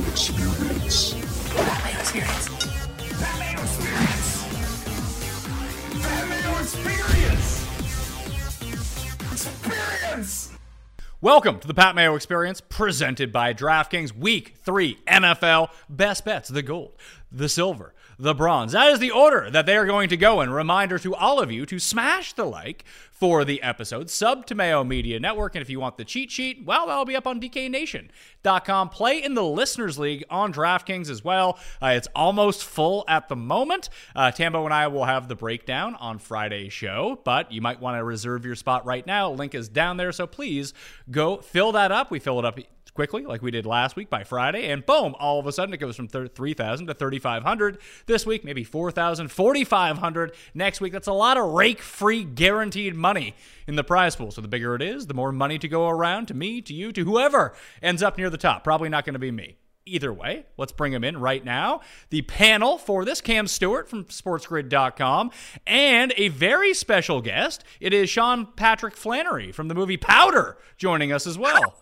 Mayo experience. Welcome to the Pat Mayo Experience, presented by DraftKings Week 3 NFL Best Bets, the gold, the silver, the bronze. That is the order that they are going to go in. Reminder to all of you to smash the like for the episode, sub to Mayo Media Network, and if you want the cheat sheet, well, that'll be up on DKNation.com. Play in the Listeners League on DraftKings as well. Uh, it's almost full at the moment. Uh, Tambo and I will have the breakdown on Friday's show, but you might want to reserve your spot right now. Link is down there, so please go fill that up. We fill it up quickly, like we did last week by Friday, and boom, all of a sudden it goes from 3,000 to 3,500 this week, maybe 4,000, 4,500 next week. That's a lot of rake free guaranteed money in the prize pool. So the bigger it is, the more money to go around to me, to you, to whoever ends up near the top. Probably not going to be me. Either way, let's bring him in right now. The panel for this, Cam Stewart from sportsgrid.com, and a very special guest. It is Sean Patrick Flanery from the movie Powder joining us as well.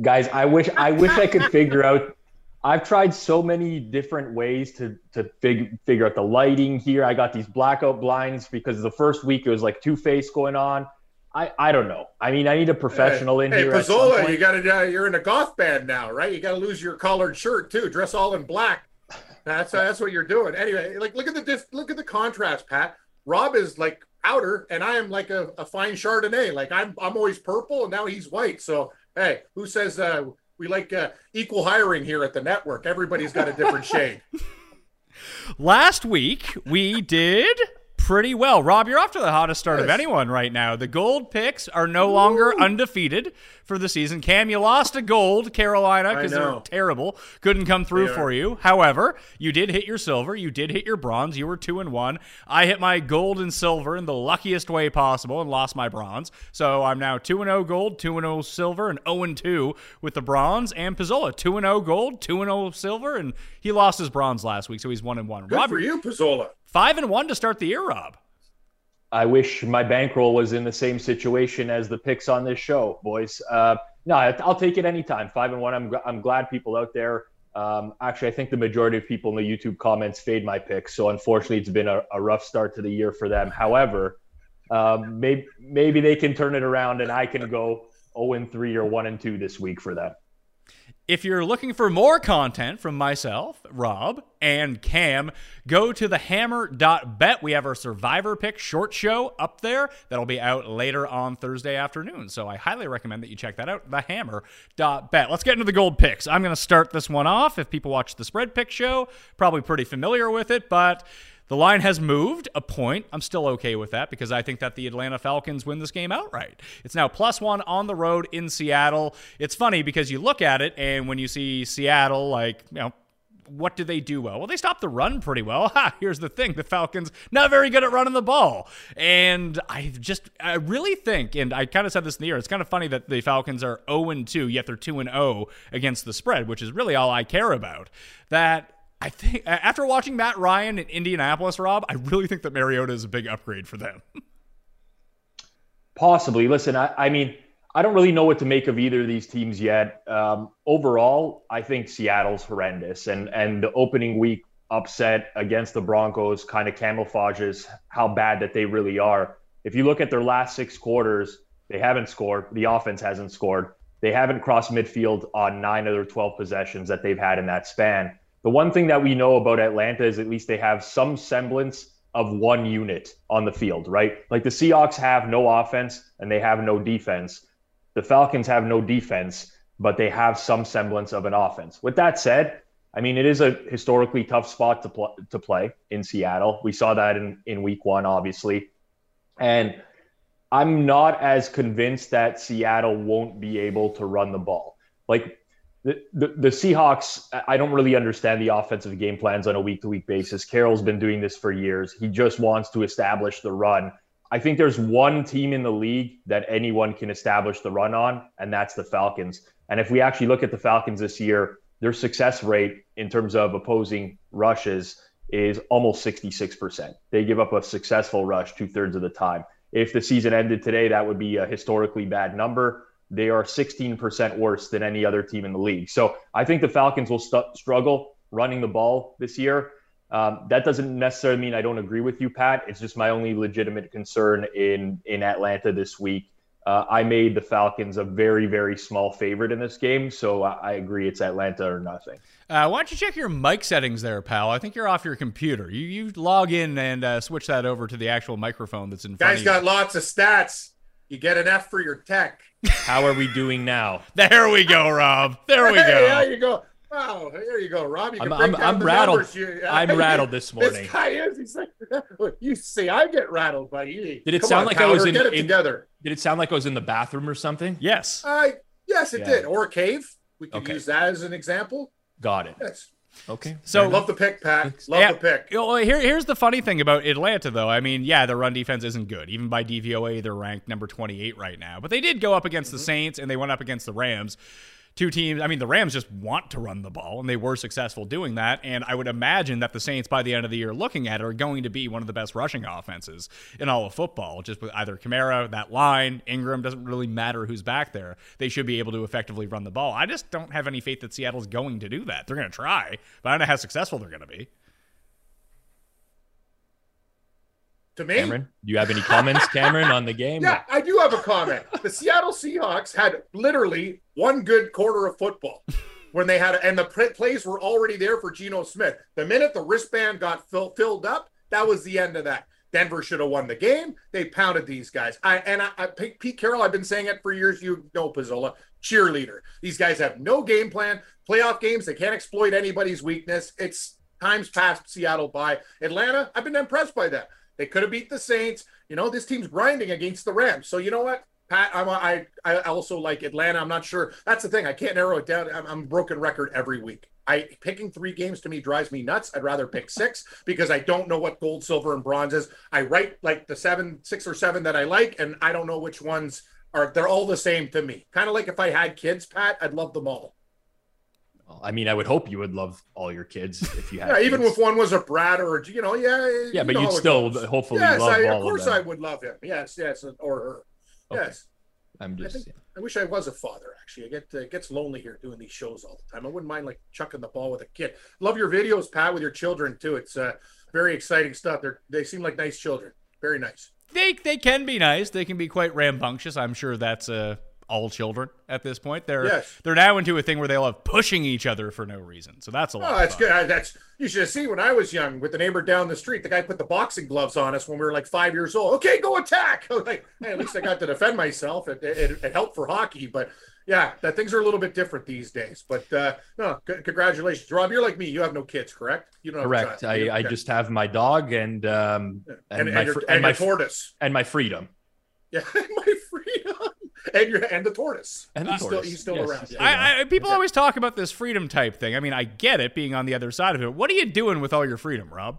Guys i wish i wish i could figure out i've tried so many different ways to to fig, figure out the lighting here i got these blackout blinds because the first week it was like two face going on i i don't know i mean i need a professional in hey, here at some you got to. Uh, you're in a goth band now, right? You got to lose your collared shirt too. Dress all in black. That's uh, that's what you're doing. Anyway, like look at the diff- look at the contrast, Pat. Rob is like outer, and I am like a, a fine Chardonnay. Like I'm I'm always purple, and now he's white. So hey, who says uh, we like uh, equal hiring here at the network? Everybody's got a different shade. Last week, we did pretty well. Rob, you're off to the hottest start of anyone right now. The gold picks are no longer undefeated for the season. Cam, you lost to gold, Carolina, because they're terrible. Couldn't come through for you. However, you did hit your silver. You did hit your bronze. You were two and one. I hit my gold and silver in the luckiest way possible and lost my bronze. So I'm now two and zero gold, two and zero silver, and zero and two with the bronze. And Pizzola two and zero gold, two and zero silver, and he lost his bronze last week, so he's one and one. Good Rob, for you, Pizzola. Five and one to start the year, Rob. I wish my bankroll was in the same situation as the picks on this show, boys. Uh, no, I'll take it anytime. Five and one. I'm I'm glad people out there. Um, actually, I think the majority of people in the YouTube comments fade my picks. So unfortunately, it's been a, a rough start to the year for them. However, um, maybe maybe they can turn it around and I can go 0 and three or one and two this week for them. If you're looking for more content from myself, Rob, and Cam, go to the hammer.bet. We have our survivor pick short show up there that'll be out later on Thursday afternoon. So I highly recommend that you check that out, the hammer.bet. Let's get into the gold picks. I'm going to start this one off. If people watch the spread pick show, probably pretty familiar with it, but the line has moved a point. I'm still okay with that because I think that the Atlanta Falcons win this game outright. It's now plus one on the road in Seattle. It's funny because you look at it and when you see Seattle, like, you know, what do they do well? Well, they stop the run pretty well. Ha, here's the thing the Falcons, not very good at running the ball. And I just, I really think, and I kind of said this in the year, it's kind of funny that the Falcons are 0 2, yet they're 2 0 against the spread, which is really all I care about. That I think after watching Matt Ryan in Indianapolis, Rob, I really think that Mariota is a big upgrade for them. Possibly. Listen, I, I mean, I don't really know what to make of either of these teams yet. Um, overall, I think Seattle's horrendous, and and the opening week upset against the Broncos kind of camouflages how bad that they really are. If you look at their last six quarters, they haven't scored. The offense hasn't scored. They haven't crossed midfield on nine of their 12 possessions that they've had in that span. The one thing that we know about Atlanta is at least they have some semblance of one unit on the field, right? Like the Seahawks have no offense and they have no defense. The Falcons have no defense, but they have some semblance of an offense. With that said, I mean, it is a historically tough spot to, pl- to play in Seattle. We saw that in, in week one, obviously. And I'm not as convinced that Seattle won't be able to run the ball. Like the, the, Seahawks, I don't really understand the offensive game plans on a week to week basis. Carroll's been doing this for years. He just wants to establish the run. I think there's one team in the league that anyone can establish the run on, and that's the Falcons. And if we actually look at the Falcons this year, their success rate in terms of opposing rushes is almost 66%. They give up a successful rush two thirds of the time. If the season ended today, that would be a historically bad number. They are 16% worse than any other team in the league. So I think the Falcons will st- struggle running the ball this year. Um, that doesn't necessarily mean I don't agree with you, Pat. It's just my only legitimate concern in in Atlanta this week. Uh, I made the Falcons a very, very small favorite in this game, so I, I agree it's Atlanta or nothing. Uh, why don't you check your mic settings there, pal? I think you're off your computer. You you log in and uh, switch that over to the actual microphone that's in front Guy's of you. got lots of stats. You get an F for your tech. How are we doing now? There we go, Rob. There we Hey, go. there you go. Oh, there you go, Rob. You can I'm- break I'm- I'm rattled. numbers. You- I'm rattled this morning. This guy is. He's like, you see, I get rattled, buddy. Did it Come sound on, like I was in- Get it in- together. Did it sound like I was in the bathroom or something? Yes. I yes, it Yeah. did. Or a cave. We could Okay. use that as an example. Got it. Yes. Okay. So Love the pick, Pat. Love Yeah. the pick. Here, here's the funny thing about Atlanta, though. I mean, yeah, the run defense isn't good. Even by DVOA, they're ranked number 28 right now. But they did go up against the Saints and they went up against the Rams. Two teams, I mean, the Rams just want to run the ball, and they were successful doing that. And I would imagine that the Saints, by the end of the year, looking at it, are going to be one of the best rushing offenses in all of football. Just with either Kamara, that line, Ingram, doesn't really matter who's back there. They should be able to effectively run the ball. I just don't have any faith that Seattle's going to do that. They're going to try, but I don't know how successful they're going to be. To me, Cameron, do you have any comments, Cameron, on the game? Yeah, I do have a comment. The Seattle Seahawks had literally one good quarter of football when they had, and the plays were already there for Geno Smith. The minute the wristband got fill, filled up, that was the end of that. Denver should have won the game. They pounded these guys. I and I, I Pete Carroll. I've been saying it for years. You know, Pizzola, cheerleader. These guys have no game plan. Playoff games, they can't exploit anybody's weakness. It's times past Seattle by Atlanta. I've been impressed by that. They could have beat the Saints. You know, this team's grinding against the Rams. So you know what, Pat? I'm, I I also like Atlanta. I'm not sure. That's the thing. I can't narrow it down. I'm, I'm broken record every week. I picking three games to me drives me nuts. I'd rather pick six because I don't know what gold, silver, and bronze is. I write like the seven, six or seven that I like, and I don't know which ones are. They're all the same to me. Kind of like if I had kids, Pat, I'd love them all. Well, I mean, I would hope you would love all your kids if you had. Yeah, even if one was a brat or you know, yeah. Yeah, you but you'd still goes. hopefully yes, love I, all of course of I would love him. Yes, yes, or her. Okay. Yes. I'm I just. think I wish I was a father. Actually, I get uh, it gets lonely here doing these shows all the time. I wouldn't mind like chucking the ball with a kid. Love your videos, Pat, with your children too. It's uh, very exciting stuff. They they seem like nice children. Very nice. They they can be nice. They can be quite rambunctious. I'm sure that's uh, all children at this point. They're Yes. they're now into a thing where they love pushing each other for no reason. So that's a lot. Oh, of that's fun. good. Uh, That's you should have seen when I was young with the neighbor down the street. The guy put the boxing gloves on us when we were like five years old. Okay, go attack. Like, hey, at least I got to defend myself. It, it, it helped for hockey, but yeah, that things are a little bit different these days. But uh, no, c- congratulations, Rob. You're like me. You have no kids, correct? You don't Correct. child. You I, I don't- just have my dog and um yeah. and, and, my and, your, and, and my your f- tortoise. and my freedom Yeah, my freedom. And your and the tortoise. and the he's still he's still Yes, around. he's Yeah. I, I, people always talk about this freedom type thing. I mean, I get it being on the other side of it. What are you doing with all your freedom, Rob?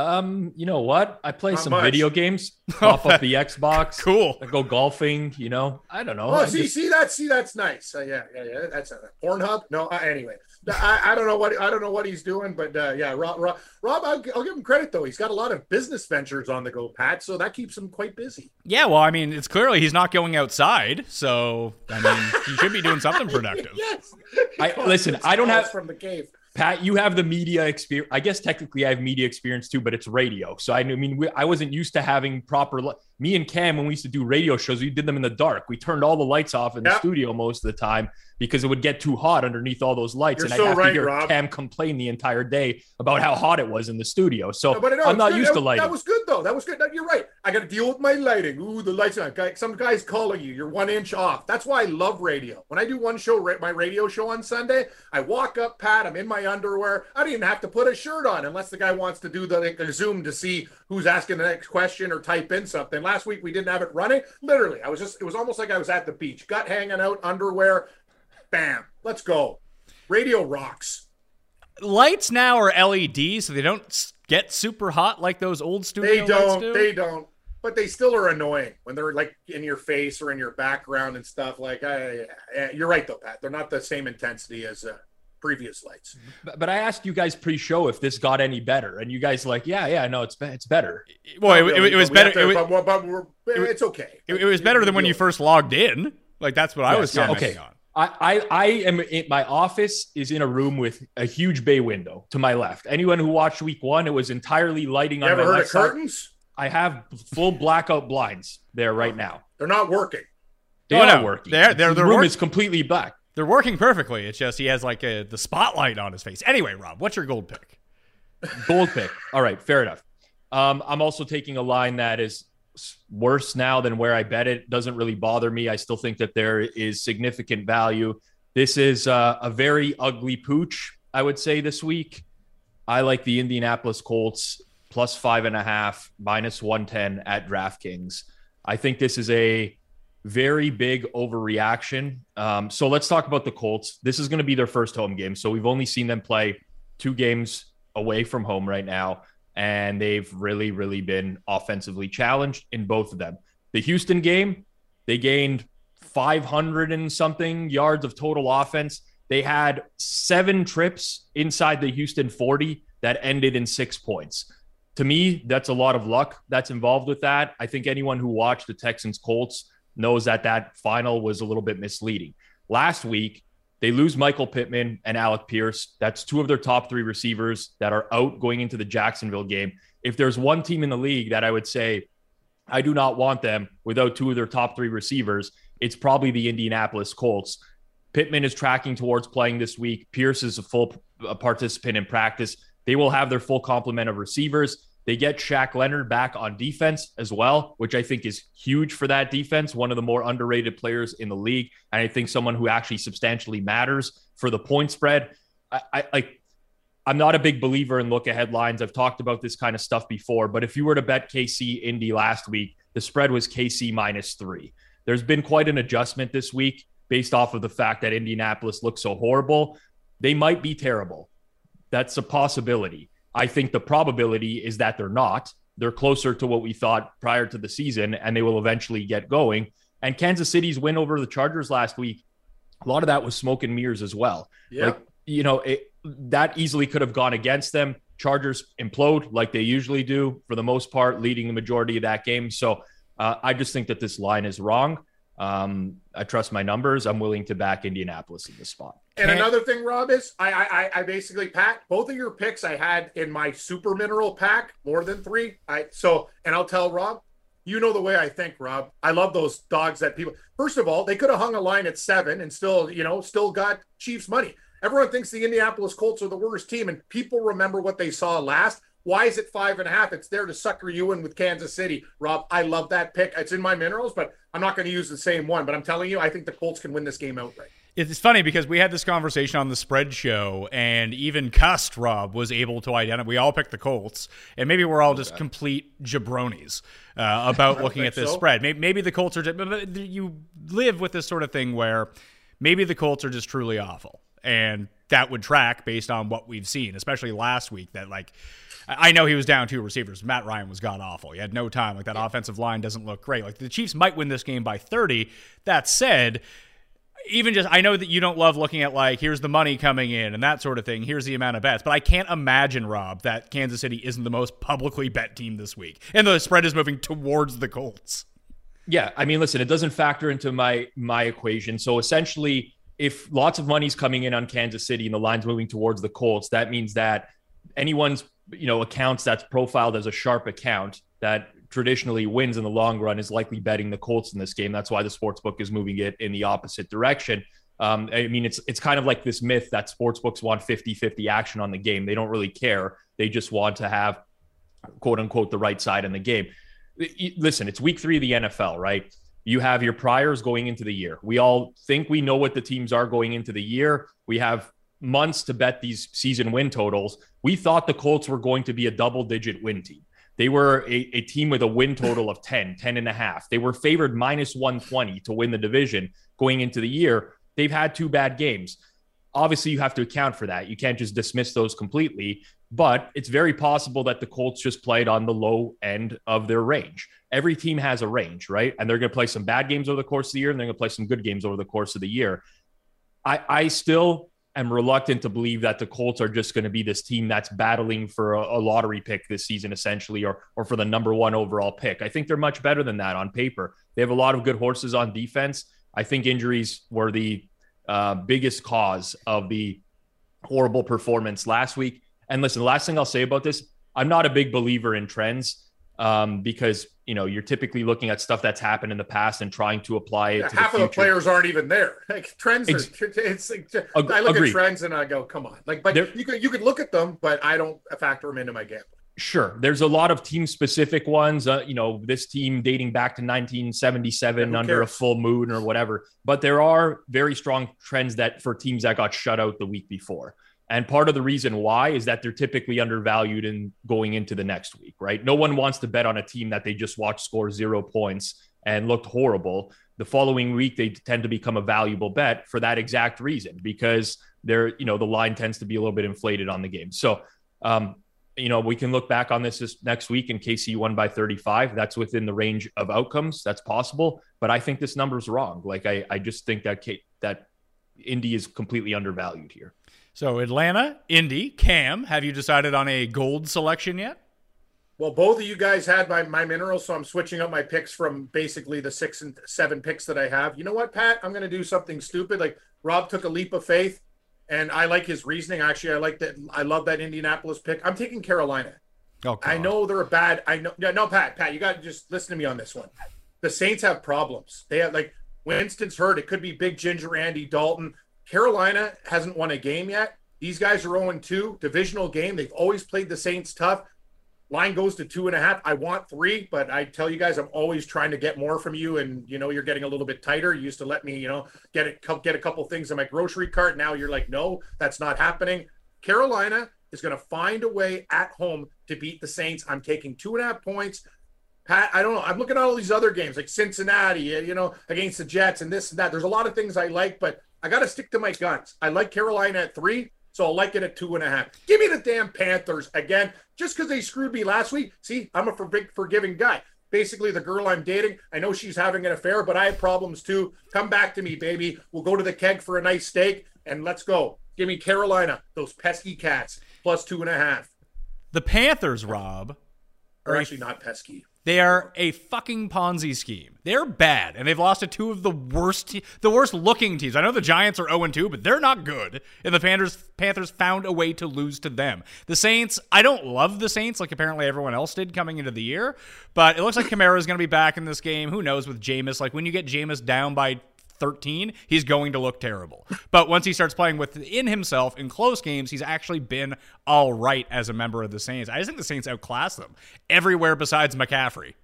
Um, you know what? I play Not some much. video games, pop up the Xbox, Cool. I go golfing. You know, I don't know. Oh, I see, just- see that, see that's nice. Uh, yeah, yeah, yeah. That's a Pornhub. No, uh, anyway, I, I don't know what I don't know what he's doing, but uh, yeah, Rob, Rob, Rob I'll, I'll give him credit though. He's got a lot of business ventures on the go, Pat. So that keeps him quite busy. Yeah, well, I mean, it's clearly he's not going outside, so I mean, he should be doing something productive. yes. I- listen, I don't have- from the cave. Pat, you have the media experience. I guess technically I have media experience too, but it's radio. So I mean, we, I wasn't used to having proper. li- me and Cam, when we used to do radio shows, we did them in the dark. We turned all the lights off in the studio most of the time because it would get too hot underneath all those lights. You're and I'd so have right, to hear Rob. Cam complain the entire day about how hot it was in the studio. So But no, I'm not good. used that, to lighting. That was good though. That was good. No, You're right. I got to deal with my lighting. Ooh, the lights on. Some guy's calling you. You're one inch off. That's why I love radio. When I do one show, my radio show on Sunday, I walk up, Pat. I'm in my underwear. I don't even have to put a shirt on unless the guy wants to do the, the Zoom to see who's asking the next question or type in something. Last week we didn't have it running. Literally, I was just. It was almost like I was at the beach, gut hanging out, underwear. Bam. Let's go. Radio rocks. Lights now are LED, so they don't get super hot like those old studio They lights don't. do. They don't. But they still are annoying when they're like in your face or in your background and stuff. Like, I, I- you're right though, Pat. They're not the same intensity as uh, previous lights. But, but I asked you guys pre-show if this got any better, and you guys like, yeah, yeah, no, it's it's better. well, it, Not it- it was but we have better. to- it, was, but, but we're, it's okay. it, it was better than when you first logged in. Like that's what I was Yes, commenting okay. on. I, I I am in my office is in a room with a huge bay window to my left. Anyone who watched week one, it was entirely lighting You on ever my heard left of side. curtains? I have full blackout blinds there right now. They're not working. They Oh, are no. working. They're- they're- the they're room work- is completely black. They're working perfectly. It's just he has like a, the spotlight on his face. Anyway, Rob, what's your gold pick? Gold pick. All right, fair enough. Um, I'm also taking a line that is worse now than where I bet it. Doesn't really bother me. I still think that there is significant value. This is uh, a very ugly pooch, I would say, this week. I like the Indianapolis Colts plus five and a half, minus 110 at DraftKings. I think this is a very big overreaction. Um, so let's talk about the Colts. This is going to be their first home game. So we've only seen them play two games away from home right now. And they've really, really been offensively challenged in both of them. The Houston game, they gained 500 and something yards of total offense. They had seven trips inside the Houston 40 that ended in six points. To me, that's a lot of luck that's involved with that. I think anyone who watched the Texans Colts knows that that final was a little bit misleading. Last week, they lose Michael Pittman and Alec Pierce. That's two of their top three receivers that are out going into the Jacksonville game. If there's one team in the league that I would say I do not want them without two of their top three receivers, it's probably the Indianapolis Colts. Pittman is tracking towards playing this week. Pierce is a full participant in practice. They will have their full complement of receivers. They get Shaq Leonard back on defense as well, which I think is huge for that defense. One of the more underrated players in the league, and I think someone who actually substantially matters for the point spread. I, I like. I'm not a big believer in look ahead lines. I've talked about this kind of stuff before, but if you were to bet KC Indy last week, the spread was KC minus three. There's been quite an adjustment this week based off of the fact that Indianapolis looks so horrible. They might be terrible. That's a possibility. I think the probability is that they're not. They're closer to what we thought prior to the season, and they will eventually get going. And Kansas City's win over the Chargers last week, a lot of that was smoke and mirrors as well. Yeah. Like, you know, it, that easily could have gone against them. Chargers implode like they usually do for the most part, leading the majority of that game. So uh, I just think that this line is wrong. Um, I trust my numbers. I'm willing to back Indianapolis in this spot. And Can't- another thing, Rob, is I, I I- I basically Pat both of your picks I had in my super mineral pack more than three. I so and I'll tell Rob, you know the way I think, Rob. I love those dogs that people. First of all, they could have hung a line at seven and still you know still got Chiefs money. Everyone thinks the Indianapolis Colts are the worst team, and people remember what they saw last. Why is it five and a half? It's there to sucker you in with Kansas City, Rob. I love that pick. It's in my minerals, but I'm not going to use the same one. But I'm telling you, I think the Colts can win this game outright. It's funny because we had this conversation on the spread show, and even Cust Rob was able to identify. We all picked the Colts, and maybe we're all just complete jabronis uh, about looking at this so. spread. Maybe, maybe the Colts are. Just, but- but you live with this sort of thing where maybe the Colts are just truly awful, and that would track based on what we've seen, especially last week. That like. I know he was down two receivers. Matt Ryan was god awful. He had no time. Like that offensive line doesn't look great. Like the Chiefs might win this game by 30. That said, even just I know that you don't love looking at like here's the money coming in and that sort of thing. Here's the amount of bets, but I can't imagine Rob that Kansas City isn't the most publicly bet team this week, and the spread is moving towards the Colts. Yeah, I mean, listen, it doesn't factor into my my equation. So essentially, if lots of money's coming in on Kansas City and the line's moving towards the Colts, that means that anyone's you know accounts that's profiled as a sharp account that traditionally wins in the long run is likely betting the Colts in this game. That's why the sports book is moving it in the opposite direction. Um, I mean, it's it's kind of like this myth that sports books want 50-50 action on the game. They don't really care. They just want to have quote unquote the right side in the game. Listen, it's week three of the NFL, right? You have your priors going into the year. We all think we know what the teams are going into the year. We have months to bet these season win totals. We thought the Colts were going to be a double digit win team. They were a, a, team with a win total of 10, 10 and a half. They were favored minus 120 to win the division going into the year. They've had two bad games. Obviously, you have to account for that. You can't just dismiss those completely, but it's very possible that the Colts just played on the low end of their range. Every team has a range, right? And they're going to play some bad games over the course of the year, and they're going to play some good games over the course of the year. I, I still am reluctant to believe that the Colts are just going to be this team that's battling for a, a, lottery pick this season, essentially, or or for the number one overall pick. I think they're much better than that on paper. They have a lot of good horses on defense. I think injuries were the uh, biggest cause of the horrible performance last week. And listen, the last thing I'll say about this, I'm not a big believer in trends um, because you know you're typically looking at stuff that's happened in the past and trying to apply it. Yeah, to half the of the players aren't even there. Like trends, are, it's, it's I look Agreed. at trends and I go, "Come on!" Like, but there, you could you could look at them, but I don't factor them into my game. Sure, there's a lot of team specific ones. Uh, you know, this team dating back to 1977 under a full moon or whatever. But there are very strong trends that for teams that got shut out the week before. And part of the reason why is that they're typically undervalued in going into the next week, right? No one wants to bet on a team that they just watched score zero points and looked horrible. The following week, they tend to become a valuable bet for that exact reason because they're, you know, the line tends to be a little bit inflated on the game. So, um, you know, we can look back on this, this next week and KC won by 35. That's within the range of outcomes. That's possible. But I think this number is wrong. Like, I, I just think that that Indy is completely undervalued here. So Atlanta, Indy, Cam, have you decided on a gold selection yet? Well, both of you guys had my, my minerals, so I'm switching up my picks from basically the six and seven picks that I have. You know what, Pat? I'm going to do something stupid. Like Rob took a leap of faith, and I like his reasoning. Actually, I like that. I love that Indianapolis pick. I'm taking Carolina. Oh, I know they're a bad. I know. No, no, Pat. Pat, you got to just listen to me on this one. The Saints have problems. They have like Winston's hurt. It could be Big Ginger Andy Dalton. Carolina hasn't won a game yet. These guys are 0 2, divisional game. They've always played the Saints tough. Line goes to two and a half. I want three, but I tell you guys, I'm always trying to get more from you. And you know, you're getting a little bit tighter. You used to let me, you know, get it, get a couple things in my grocery cart. Now you're like, no, that's not happening. Carolina is going to find a way at home to beat the Saints. I'm taking two and a half points. Pat, I don't know. I'm looking at all these other games like Cincinnati, you know, against the Jets and this and that. There's a lot of things I like, but I got to stick to my guns. I like Carolina at three, so I'll like it at two and a half. Give me the damn Panthers again, just because they screwed me last week. See, I'm a for big forgiving guy. Basically, the girl I'm dating, I know she's having an affair, but I have problems too. Come back to me, baby. We'll go to the keg for a nice steak and let's go. Give me Carolina, those pesky cats, plus two and a half. The Panthers, Rob, are actually not pesky. They are a fucking Ponzi scheme. They're bad, and they've lost to two of the worst, te- the worst looking teams. I know the Giants are 0 2, but they're not good. And the Panthers, Panthers found a way to lose to them. The Saints, I don't love the Saints like apparently everyone else did coming into the year, but it looks like Kamara is going to be back in this game. Who knows with Jameis? Like when you get Jameis down by 13, he's going to look terrible. But once he starts playing within himself in close games, he's actually been all right as a member of the Saints. I just think the Saints outclass them everywhere besides McCaffrey.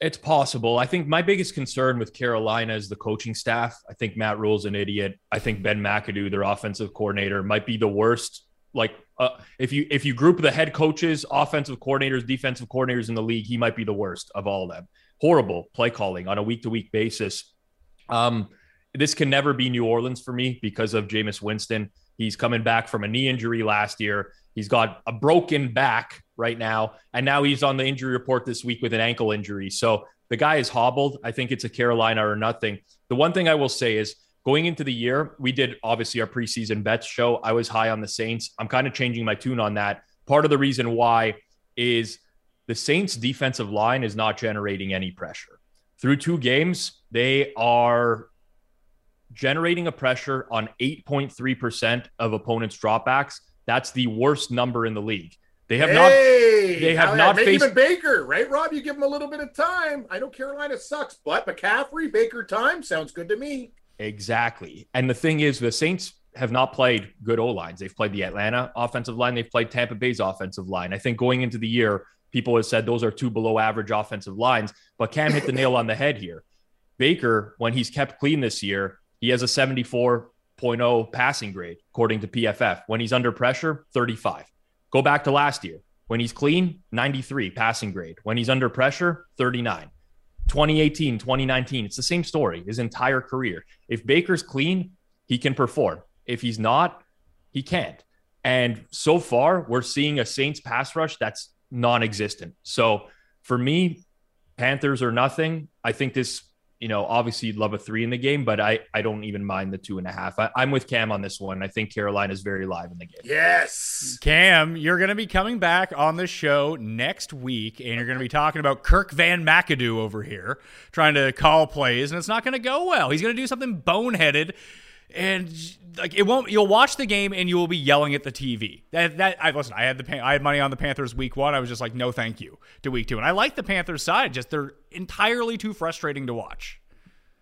It's possible. I think my biggest concern with Carolina is the coaching staff. I think Matt Rhule's an idiot. I think Ben McAdoo, their offensive coordinator, might be the worst. Like uh, if you if you group the head coaches, offensive coordinators, defensive coordinators in the league, he might be the worst of all of them. Horrible play calling on a week to week basis. Um, this can never be New Orleans for me because of Jameis Winston. He's coming back from a knee injury last year. He's got a broken back right now, and now he's on the injury report this week with an ankle injury. So the guy is hobbled. I think it's a Carolina or nothing. The one thing I will say is going into the year, we did obviously our preseason bets show. I was high on the Saints. I'm kind of changing my tune on that. Part of the reason why is the Saints defensive line is not generating any pressure. Through two games, they are generating a pressure on 8.3% of opponents' dropbacks. That's the worst number in the league. They have hey, not. They have not faced even Baker, right? Rob, you give him a little bit of time. I know Carolina sucks, but McCaffrey, Baker time sounds good to me. Exactly. And the thing is, the Saints have not played good O lines. They've played the Atlanta offensive line. They've played Tampa Bay's offensive line. I think going into the year, people have said those are two below average offensive lines. But Cam hit the nail on the head here. Baker, when he's kept clean this year, he has a 74.0 passing grade according to PFF. When he's under pressure, 35. Go back to last year. When he's clean, 93 passing grade. When he's under pressure, 39. 2018, 2019, it's the same story his entire career. If Baker's clean, he can perform. If he's not, he can't. And so far, we're seeing a Saints pass rush that's non existent. So for me, Panthers are nothing. I think this you know, obviously you'd love a three in the game, but I, I don't even mind the two and a half. I, am with Cam on this one. I think Carolina is very live in the game. Yes. Cam, you're going to be coming back on the show next week, and you're going to be talking about Kirk Van McAdoo over here trying to call plays, and it's not going to go well. He's going to do something boneheaded and like it won't you'll watch the game and you will be yelling at the TV. That that I listen, I had the I had money on the Panthers week 1. I was just like no thank you to week 2. And I like the Panthers side, just they're entirely too frustrating to watch.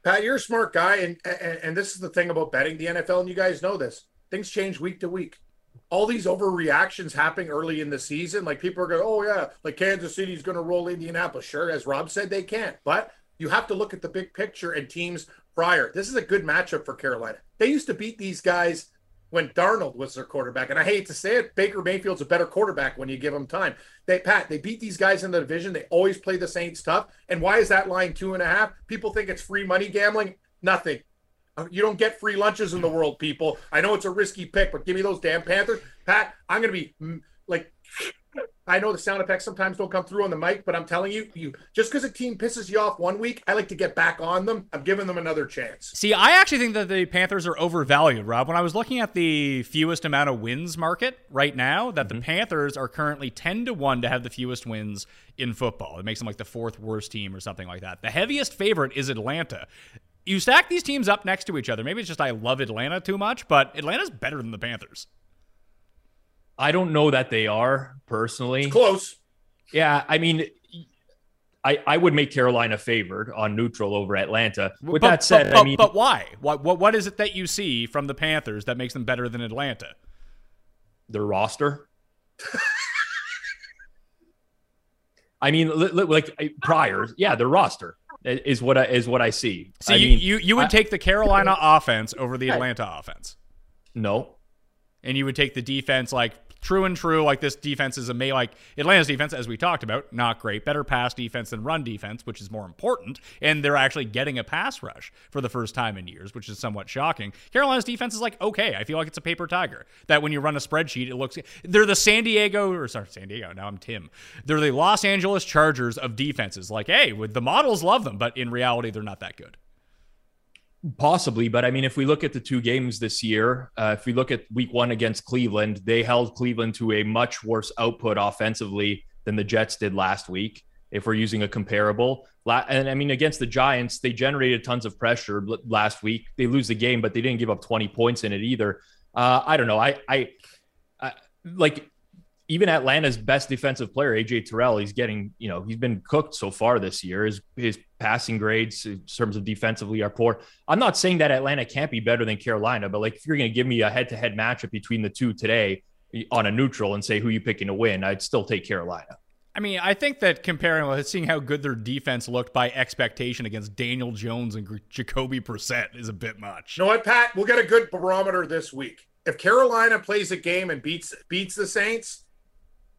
Pat, you're a smart guy and, and and this is the thing about betting the NFL and you guys know this. Things change week to week. All these overreactions happening early in the season, like people are going, "Oh yeah, like Kansas City's going to roll Indianapolis." Sure, as Rob said, they can't, but you have to look at the big picture and teams prior. This is a good matchup for Carolina. They used to beat these guys when Darnold was their quarterback. And I hate to say it, Baker Mayfield's a better quarterback when you give him time. They Pat, they beat these guys in the division. They always play the Saints tough. And why is that line two and a half? People think it's free money gambling. Nothing. Uh, you don't get free lunches in the world, people. I know it's a risky pick, but give me those damn Panthers. Pat, I'm going to be mm, like I know the sound effects sometimes don't come through on the mic, but I'm telling you, you just because a team pisses you off one week, I like to get back on them. I'm giving them another chance. See, I actually think that the Panthers are overvalued, Rob. When I was looking at the fewest amount of wins market right now, that mm-hmm. the Panthers are currently 10 to 1 to have the fewest wins in football. It makes them like the fourth worst team or something like that. The heaviest favorite is Atlanta. You stack these teams up next to each other. Maybe it's just I love Atlanta too much, but Atlanta's better than the Panthers. I don't know that they are personally. It's close. Yeah, I mean, I, I would make Carolina favored on neutral over Atlanta. With but, that said, but, I mean, but why? What, what what is it that you see from the Panthers that makes them better than Atlanta? Their roster. I mean, like prior, yeah, their roster is what I, is what I see. See, I you, mean, you you would I, take the Carolina offense over the Atlanta offense. No, and you would take the defense like true and true. Like this defense is a may like Atlanta's defense, as we talked about, not great. Better pass defense than run defense, which is more important. And they're actually getting a pass rush for the first time in years, which is somewhat shocking. Carolina's defense is like okay. I feel like it's a paper tiger. That when you run a spreadsheet, it looks they're the San Diego or sorry San Diego. Now I'm Tim. They're the Los Angeles Chargers of defenses. Like hey, with the models love them, but in reality they're not that good. Possibly, but I mean, if we look at the two games this year, uh, if we look at week one against Cleveland, they held Cleveland to a much worse output offensively than the Jets did last week. If we're using a comparable, and I mean, against the Giants, they generated tons of pressure last week. They lose the game, but they didn't give up 20 points in it either. Uh, I don't know. I, I, I like even Atlanta's best defensive player, AJ Terrell, he's getting, you know, he's been cooked so far this year. His his passing grades in terms of defensively are poor. I'm not saying that Atlanta can't be better than Carolina, but like if you're going to give me a head-to-head matchup between the two today on a neutral and say who you picking to win, I'd still take Carolina. I mean, I think that comparing, with seeing how good their defense looked by expectation against Daniel Jones and Jacoby Brissett is a bit much. You know what, Pat? We'll get a good barometer this week. If Carolina plays a game and beats beats the Saints,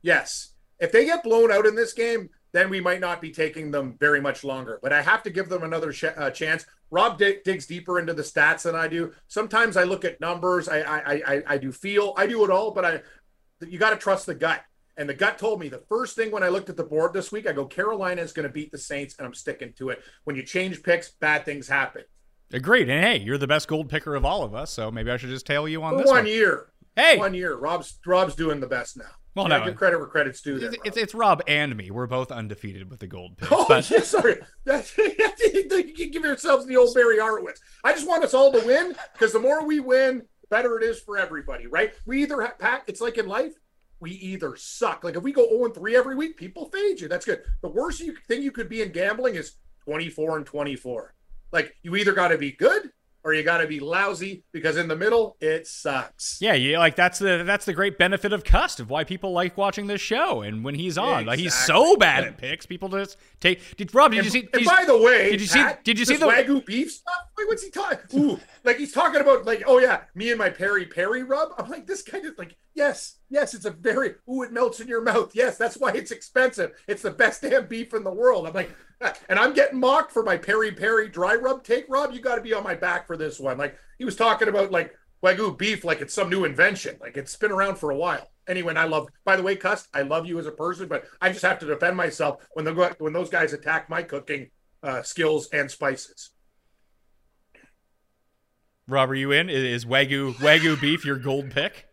Yes. If they get blown out in this game, then we might not be taking them very much longer. But I have to give them another sh- uh, chance. Rob d- digs deeper into the stats than I do. Sometimes I look at numbers. I I I, I do feel. I do it all. But I, you got to trust the gut. And the gut told me the first thing when I looked at the board this week, I go Carolina is going to beat the Saints, and I'm sticking to it. When you change picks, bad things happen. Agreed. And hey, you're the best gold picker of all of us, so maybe I should just tail you on For this one one. year. Hey, one year. Rob's Rob's doing the best now. Well, yeah, no, give credit where credit's due. There, it's, it's Rob and me. We're both undefeated with the gold picks. Oh, but... yeah, sorry. you give yourselves the old Barry Horowitz. I just want us all to win because the more we win, the better it is for everybody, right? We either have, Pat. It's like in life, we either suck. Like if we go 0 3 every week, people fade you. That's good. The worst you, thing you could be in gambling is 24 and 24. Like you either got to be good or you got to be lousy because in the middle it sucks. Yeah, yeah, like that's the that's the great benefit of Cust of why people like watching this show. And when he's on, exactly. like he's so bad at picks, people just take. Did Rob? Did and, you see? And by the way, did you Pat, see? Did you see the wagyu beef stuff? Like, what's he talking? Ooh, like he's talking about like, oh yeah, me and my peri peri rub. I'm like, this kind of like, yes, yes, it's a very ooh, it melts in your mouth. Yes, that's why it's expensive. It's the best damn beef in the world. I'm like, and I'm getting mocked for my peri peri dry rub take. Rob, you got to be on my back for this one. Like he was talking about like wagyu beef like it's some new invention. Like it's been around for a while. Anyway, I love. By the way, Cust, I love you as a person, but I just have to defend myself when the when those guys attack my cooking uh, skills and spices. Rob, are you in? Is wagyu wagyu beef your gold pick?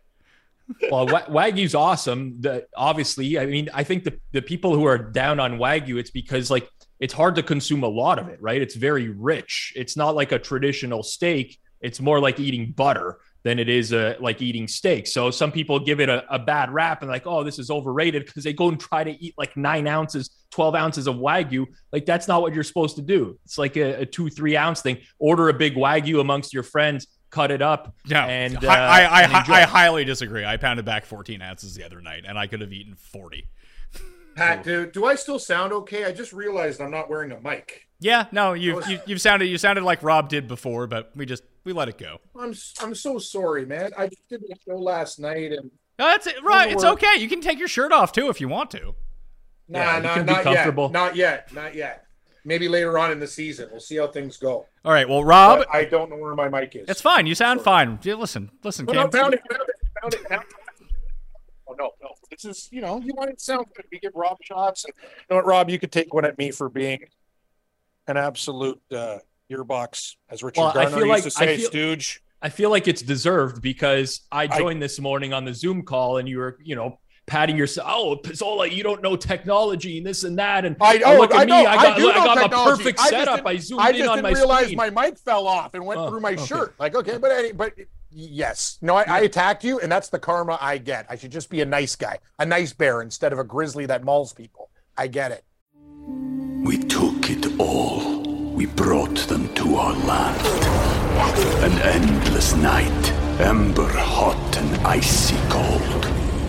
Well, Wagyu's awesome. The, obviously, I mean, I think the, the people who are down on Wagyu, it's because like it's hard to consume a lot of it, right? It's very rich. It's not like a traditional steak. It's more like eating butter than it is uh, like eating steak. So some people give it a, a bad rap and like, oh, this is overrated because they go and try to eat like nine ounces, 12 ounces of Wagyu. Like that's not what you're supposed to do. It's like a, a two, three ounce thing. Order a big Wagyu amongst your friends, cut it up. Yeah, and uh, I, I, I, I, highly disagree. I pounded back 14 ounces the other night and I could have eaten 40. Pat, do, do I still sound okay? I just realized I'm not wearing a mic. Yeah, no, you was... you you've sounded you sounded like Rob did before, but we just we let it go. I'm I'm so sorry, man. I just did the show last night and no, that's it. Right, it's okay. You can take your shirt off too if you want to. Nah, yeah, nah, not yet. Not yet. Not yet. Maybe later on in the season. We'll see how things go. All right. Well, Rob, but I don't know where my mic is. It's fine. You sound fine. Listen, listen. No, no, found it, found it, found it. Oh no, no. This is you know you want it to sound good. We give Rob shots. And, you know what, Rob? You could take one at me for being an absolute uh, earbox, as Richard well, Garner used like, to say, feel, stooge. I feel like it's deserved because I joined I, this morning on the Zoom call and you were, you know, patting yourself. Oh, Pizzola, you don't know technology and this and that. And I, oh, look at I me, know, I got, I, I got my perfect setup. I zoomed I in on my I just didn't realize screen. my mic fell off and went oh, through my okay. shirt. Like, okay, but any, but yes, no, I, I attacked you, and that's the karma I get. I should just be a nice guy, a nice bear instead of a grizzly that mauls people. I get it. We took it all. We brought them to our land. An endless night, ember hot and icy cold.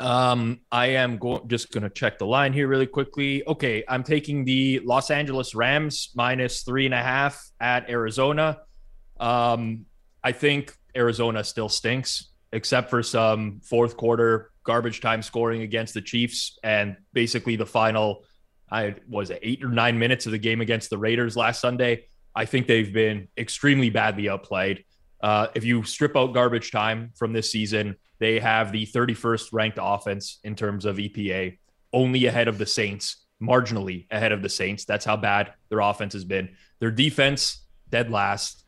Um, I am go- just going to check the line here really quickly. Okay, I'm taking the Los Angeles Rams minus three and a half at Arizona. Um, I think Arizona still stinks, except for some fourth quarter garbage time scoring against the Chiefs and basically the final. I was it eight or nine minutes of the game against the Raiders last Sunday. I think they've been extremely badly outplayed. Uh, if you strip out garbage time from this season, they have the 31st ranked offense in terms of EPA, only ahead of the Saints, marginally ahead of the Saints. That's how bad their offense has been. Their defense, dead last.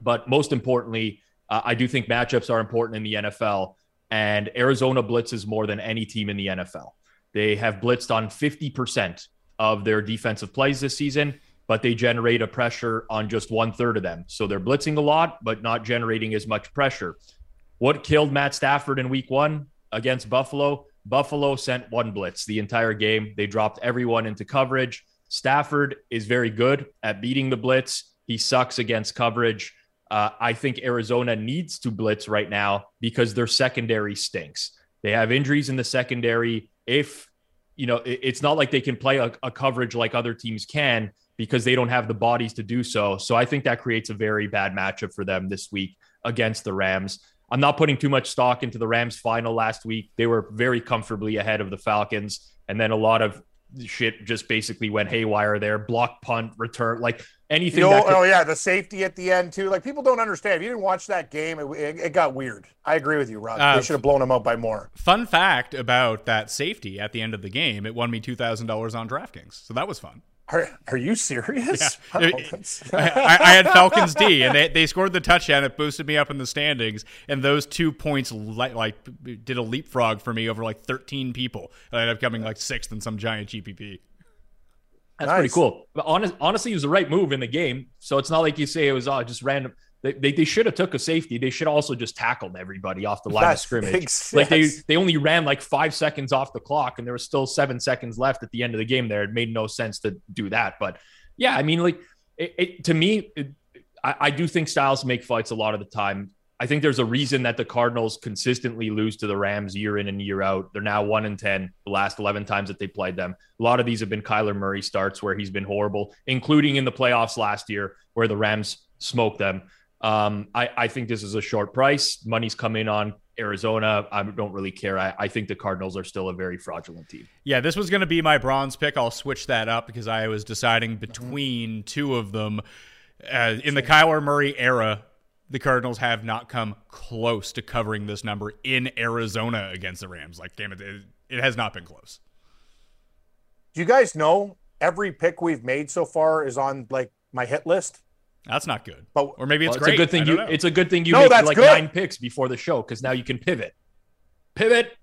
But most importantly, uh, I do think matchups are important in the NFL, and Arizona blitzes more than any team in the NFL. They have blitzed on 50% of their defensive plays this season, but they generate a pressure on just one third of them. So they're blitzing a lot, but not generating as much pressure. What killed Matt Stafford in week one against Buffalo? Buffalo sent one blitz the entire game. They dropped everyone into coverage. Stafford is very good at beating the blitz. He sucks against coverage. Uh, I think Arizona needs to blitz right now because their secondary stinks. They have injuries in the secondary. If, you know, it's not like they can play a, a coverage like other teams can because they don't have the bodies to do so. So I think that creates a very bad matchup for them this week against the Rams. I'm not putting too much stock into the Rams final last week. They were very comfortably ahead of the Falcons. And then a lot of shit just basically went haywire there. Block punt, return, like anything. You know, could- oh, yeah. The safety at the end, too. Like people don't understand. If you didn't watch that game, it, it, it got weird. I agree with you, Rob. Uh, they should have blown him out by more. Fun fact about that safety at the end of the game it won me $2,000 on DraftKings. So that was fun. Are, are you serious? Yeah. I, I, had Falcons D, and they, they scored the touchdown. It boosted me up in the standings, and those two points like, like did a leapfrog for me over like 13 people. I ended up coming like sixth in some giant GPP. That's nice. pretty cool. But honest, honestly, it was the right move in the game. So it's not like you say it was oh, just random. They, they, they, should have took a safety. They should also just tackled everybody off the line of scrimmage. Like they they only ran like five seconds off the clock, and there was still seven seconds left at the end of the game. There, it made no sense to do that. But yeah, I mean, like it, it to me, it, I, I do think styles make fights a lot of the time. I think there's a reason that the Cardinals consistently lose to the Rams year in and year out. They're now one in ten the last eleven times that they played them. A lot of these have been Kyler Murray starts where he's been horrible, including in the playoffs last year where the Rams smoked them. Um, I, I think this is a short price. Money's coming on Arizona. I don't really care. I, I think the Cardinals are still a very fraudulent team. Yeah, this was going to be my bronze pick. I'll switch that up because I was deciding between two of them. Uh, in the Kyler Murray era, the Cardinals have not come close to covering this number in Arizona against the Rams. Like, damn it, it, it has not been close. Do you guys know every pick we've made so far is on like my hit list? That's not good. But or maybe it's well, great. It's a good thing you. Know. It's a good thing you no, make like good. nine picks before the show because now you can pivot. Pivot.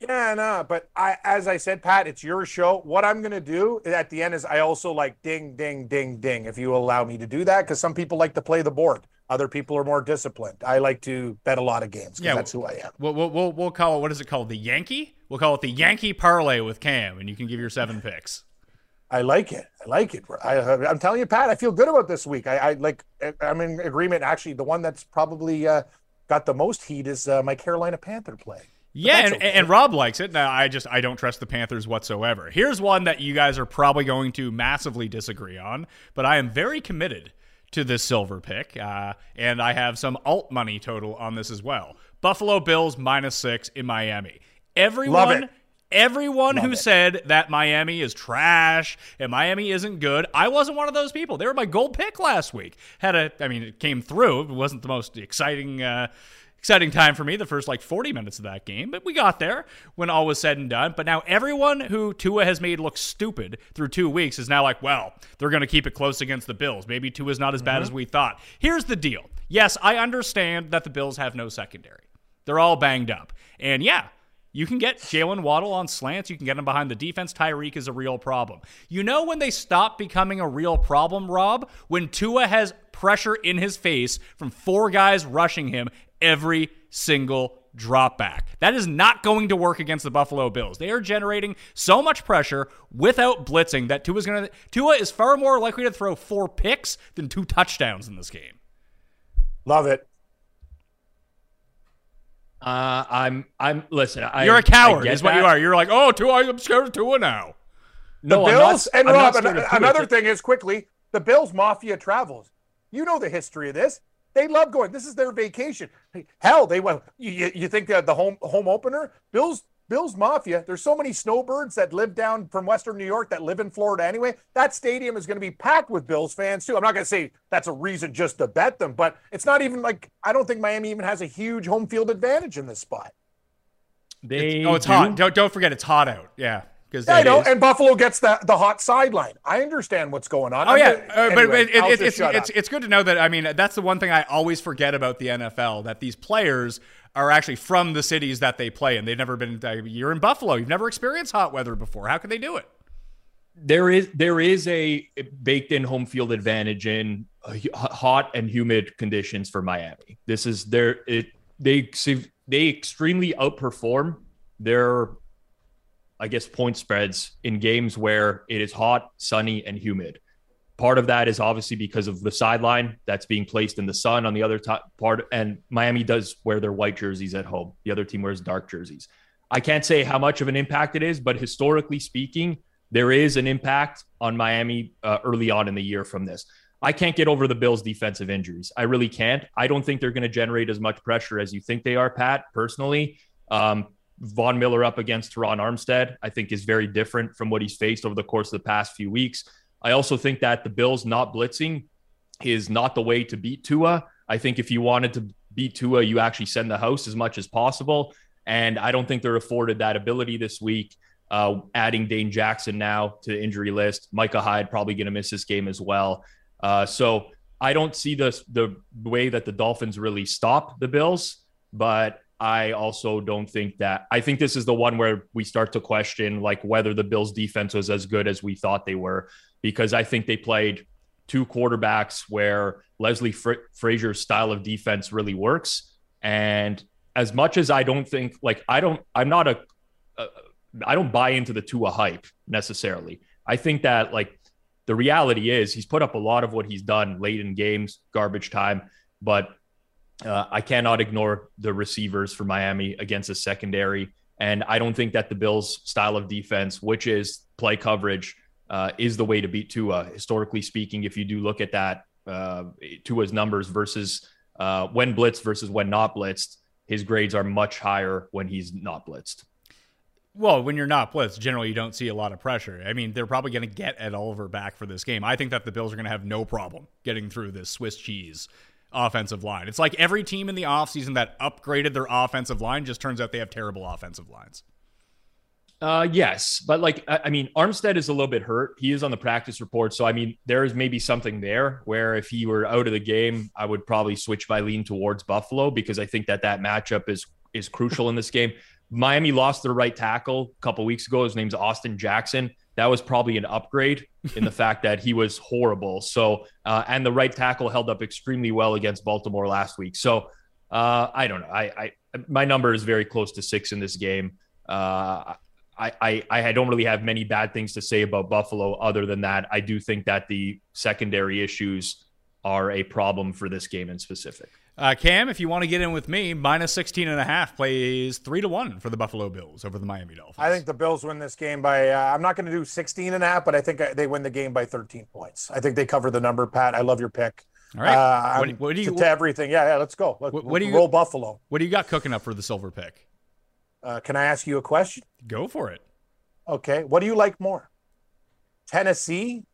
Yeah, no, but I, as I said, Pat, it's your show. What I'm going to do at the end is I also like ding, ding, ding, ding, if you allow me to do that, because some people like to play the board. Other people are more disciplined. I like to bet a lot of games. Yeah, that's who I am. We'll, we'll, we'll call it, what is it called? The Yankee? We'll call it the Yankee Parlay with Cam, and you can give your seven picks. I like it. I like it. I, am telling you, Pat, I feel good about this week. I, I, like. I'm in agreement. Actually, the one that's probably uh, got the most heat is uh, my Carolina Panther play. Yeah, and, okay. and Rob likes it. Now, I just I don't trust the Panthers whatsoever. Here's one that you guys are probably going to massively disagree on, but I am very committed to this silver pick, uh, and I have some alt money total on this as well. Buffalo Bills minus six in Miami. Everyone Everyone Love who it. said that Miami is trash and Miami isn't good, I wasn't one of those people. They were my gold pick last week. Had a, I mean, it came through. It wasn't the most exciting, uh, exciting time for me the first like 40 minutes of that game, but we got there when all was said and done. But now everyone who Tua has made look stupid through two weeks is now like, well, they're going to keep it close against the Bills. Maybe Tua's not as bad mm-hmm. as we thought. Here's the deal. Yes, I understand that the Bills have no secondary. They're all banged up. And yeah, you can get Jaylen Waddle on slants. You can get him behind the defense. Tyreek is a real problem. You know when they stop becoming a real problem, Rob? When Tua has pressure in his face from four guys rushing him every single drop back. That is not going to work against the Buffalo Bills. They are generating so much pressure without blitzing that Tua is going to Tua is far more likely to throw four picks than two touchdowns in this game. Love it. Uh, I'm I'm listen. I, You're a coward, is what that. you are. You're like, oh, Tua, I'm scared of Tua now. The no, Bills not, and I'm Rob. An, another thing is quickly the Bills Mafia travels. You know the history of this. They love going. This is their vacation. Hell, they went. You, you think that the home home opener, Bills Bills Mafia, there's so many snowbirds that live down from Western New York that live in Florida anyway. That stadium is going to be packed with Bills fans too. I'm not going to say that's a reason just to bet them, but it's not even like I don't think Miami even has a huge home field advantage in this spot. They it's, oh, it's do? hot. Don't don't forget it's hot out. Yeah. Because yeah, I know, is. and Buffalo gets the, the hot sideline. I understand what's going on. Oh I'm yeah, gonna, uh, anyway, but it, it, it's it's, it's good to know that. I mean, that's the one thing I always forget about the NFL that these players are actually from the cities that they play in. They've never been. Uh, you're in Buffalo. You've never experienced hot weather before. How can they do it? There is there is a baked in home field advantage in hot and humid conditions for Miami. This is their it they they extremely outperform their I guess point spreads in games where it is hot, sunny, and humid. Part of that is obviously because of the sideline that's being placed in the sun on the other t- part. And Miami does wear their white jerseys at home. The other team wears dark jerseys. I can't say how much of an impact it is, but historically speaking, there is an impact on Miami uh, early on in the year from this. I can't get over the Bills' defensive injuries. I really can't. I don't think they're going to generate as much pressure as you think they are, Pat, personally. Um, Von Miller up against Terron Armstead, I think, is very different from what he's faced over the course of the past few weeks. I also think that the Bills not blitzing is not the way to beat Tua. I think if you wanted to beat Tua, you actually send the house as much as possible. And I don't think they're afforded that ability this week. Uh, adding Dane Jackson now to the injury list. Micah Hyde probably going to miss this game as well. Uh, so I don't see the the way that the Dolphins really stop the Bills, but I also don't think that I think this is the one where we start to question like whether the Bills defense was as good as we thought they were because I think they played two quarterbacks where Leslie Fra- Frazier's style of defense really works and as much as I don't think like I don't I'm not a, a I don't buy into the Tua hype necessarily. I think that like the reality is he's put up a lot of what he's done late in games, garbage time, but uh, I cannot ignore the receivers for Miami against a secondary. And I don't think that the Bills' style of defense, which is play coverage, uh, is the way to beat Tua. Historically speaking, if you do look at that, uh, Tua's numbers versus uh, when blitzed versus when not blitzed, his grades are much higher when he's not blitzed. Well, when you're not blitzed, generally you don't see a lot of pressure. I mean, they're probably going to get Ed Oliver back for this game. I think that the Bills are going to have no problem getting through this Swiss cheese offensive line. It's like every team in the offseason that upgraded their offensive line just turns out they have terrible offensive lines. Uh, yes, but like I, I mean, Armstead is a little bit hurt. He is on the practice report, so I mean, there is maybe something there where if he were out of the game, I would probably switch my lean towards Buffalo because I think that that matchup is is crucial in this game. Miami lost their right tackle a couple weeks ago. His name's Austin Jackson. That was probably an upgrade in the fact that he was horrible. So, uh, and the right tackle held up extremely well against Baltimore last week. So, uh, I don't know. I, I, my number is very close to six in this game. Uh, I, I, I don't really have many bad things to say about Buffalo other than that. I do think that the secondary issues are a problem for this game in specific. Uh, Cam, if you want to get in with me, minus 16 and a half plays 3 to 1 for the Buffalo Bills over the Miami Dolphins. I think the Bills win this game by, uh, I'm not going to do 16 and a half, but I think they win the game by 13 points. I think they cover the number, Pat. I love your pick. All right. Uh, what, what, do you, to, to, everything. Yeah, yeah, let's go. Let, what, what do you roll Buffalo? What do you got cooking up for the silver pick? Uh, can I ask you a question? Go for it. Okay. What do you like more? Tennessee?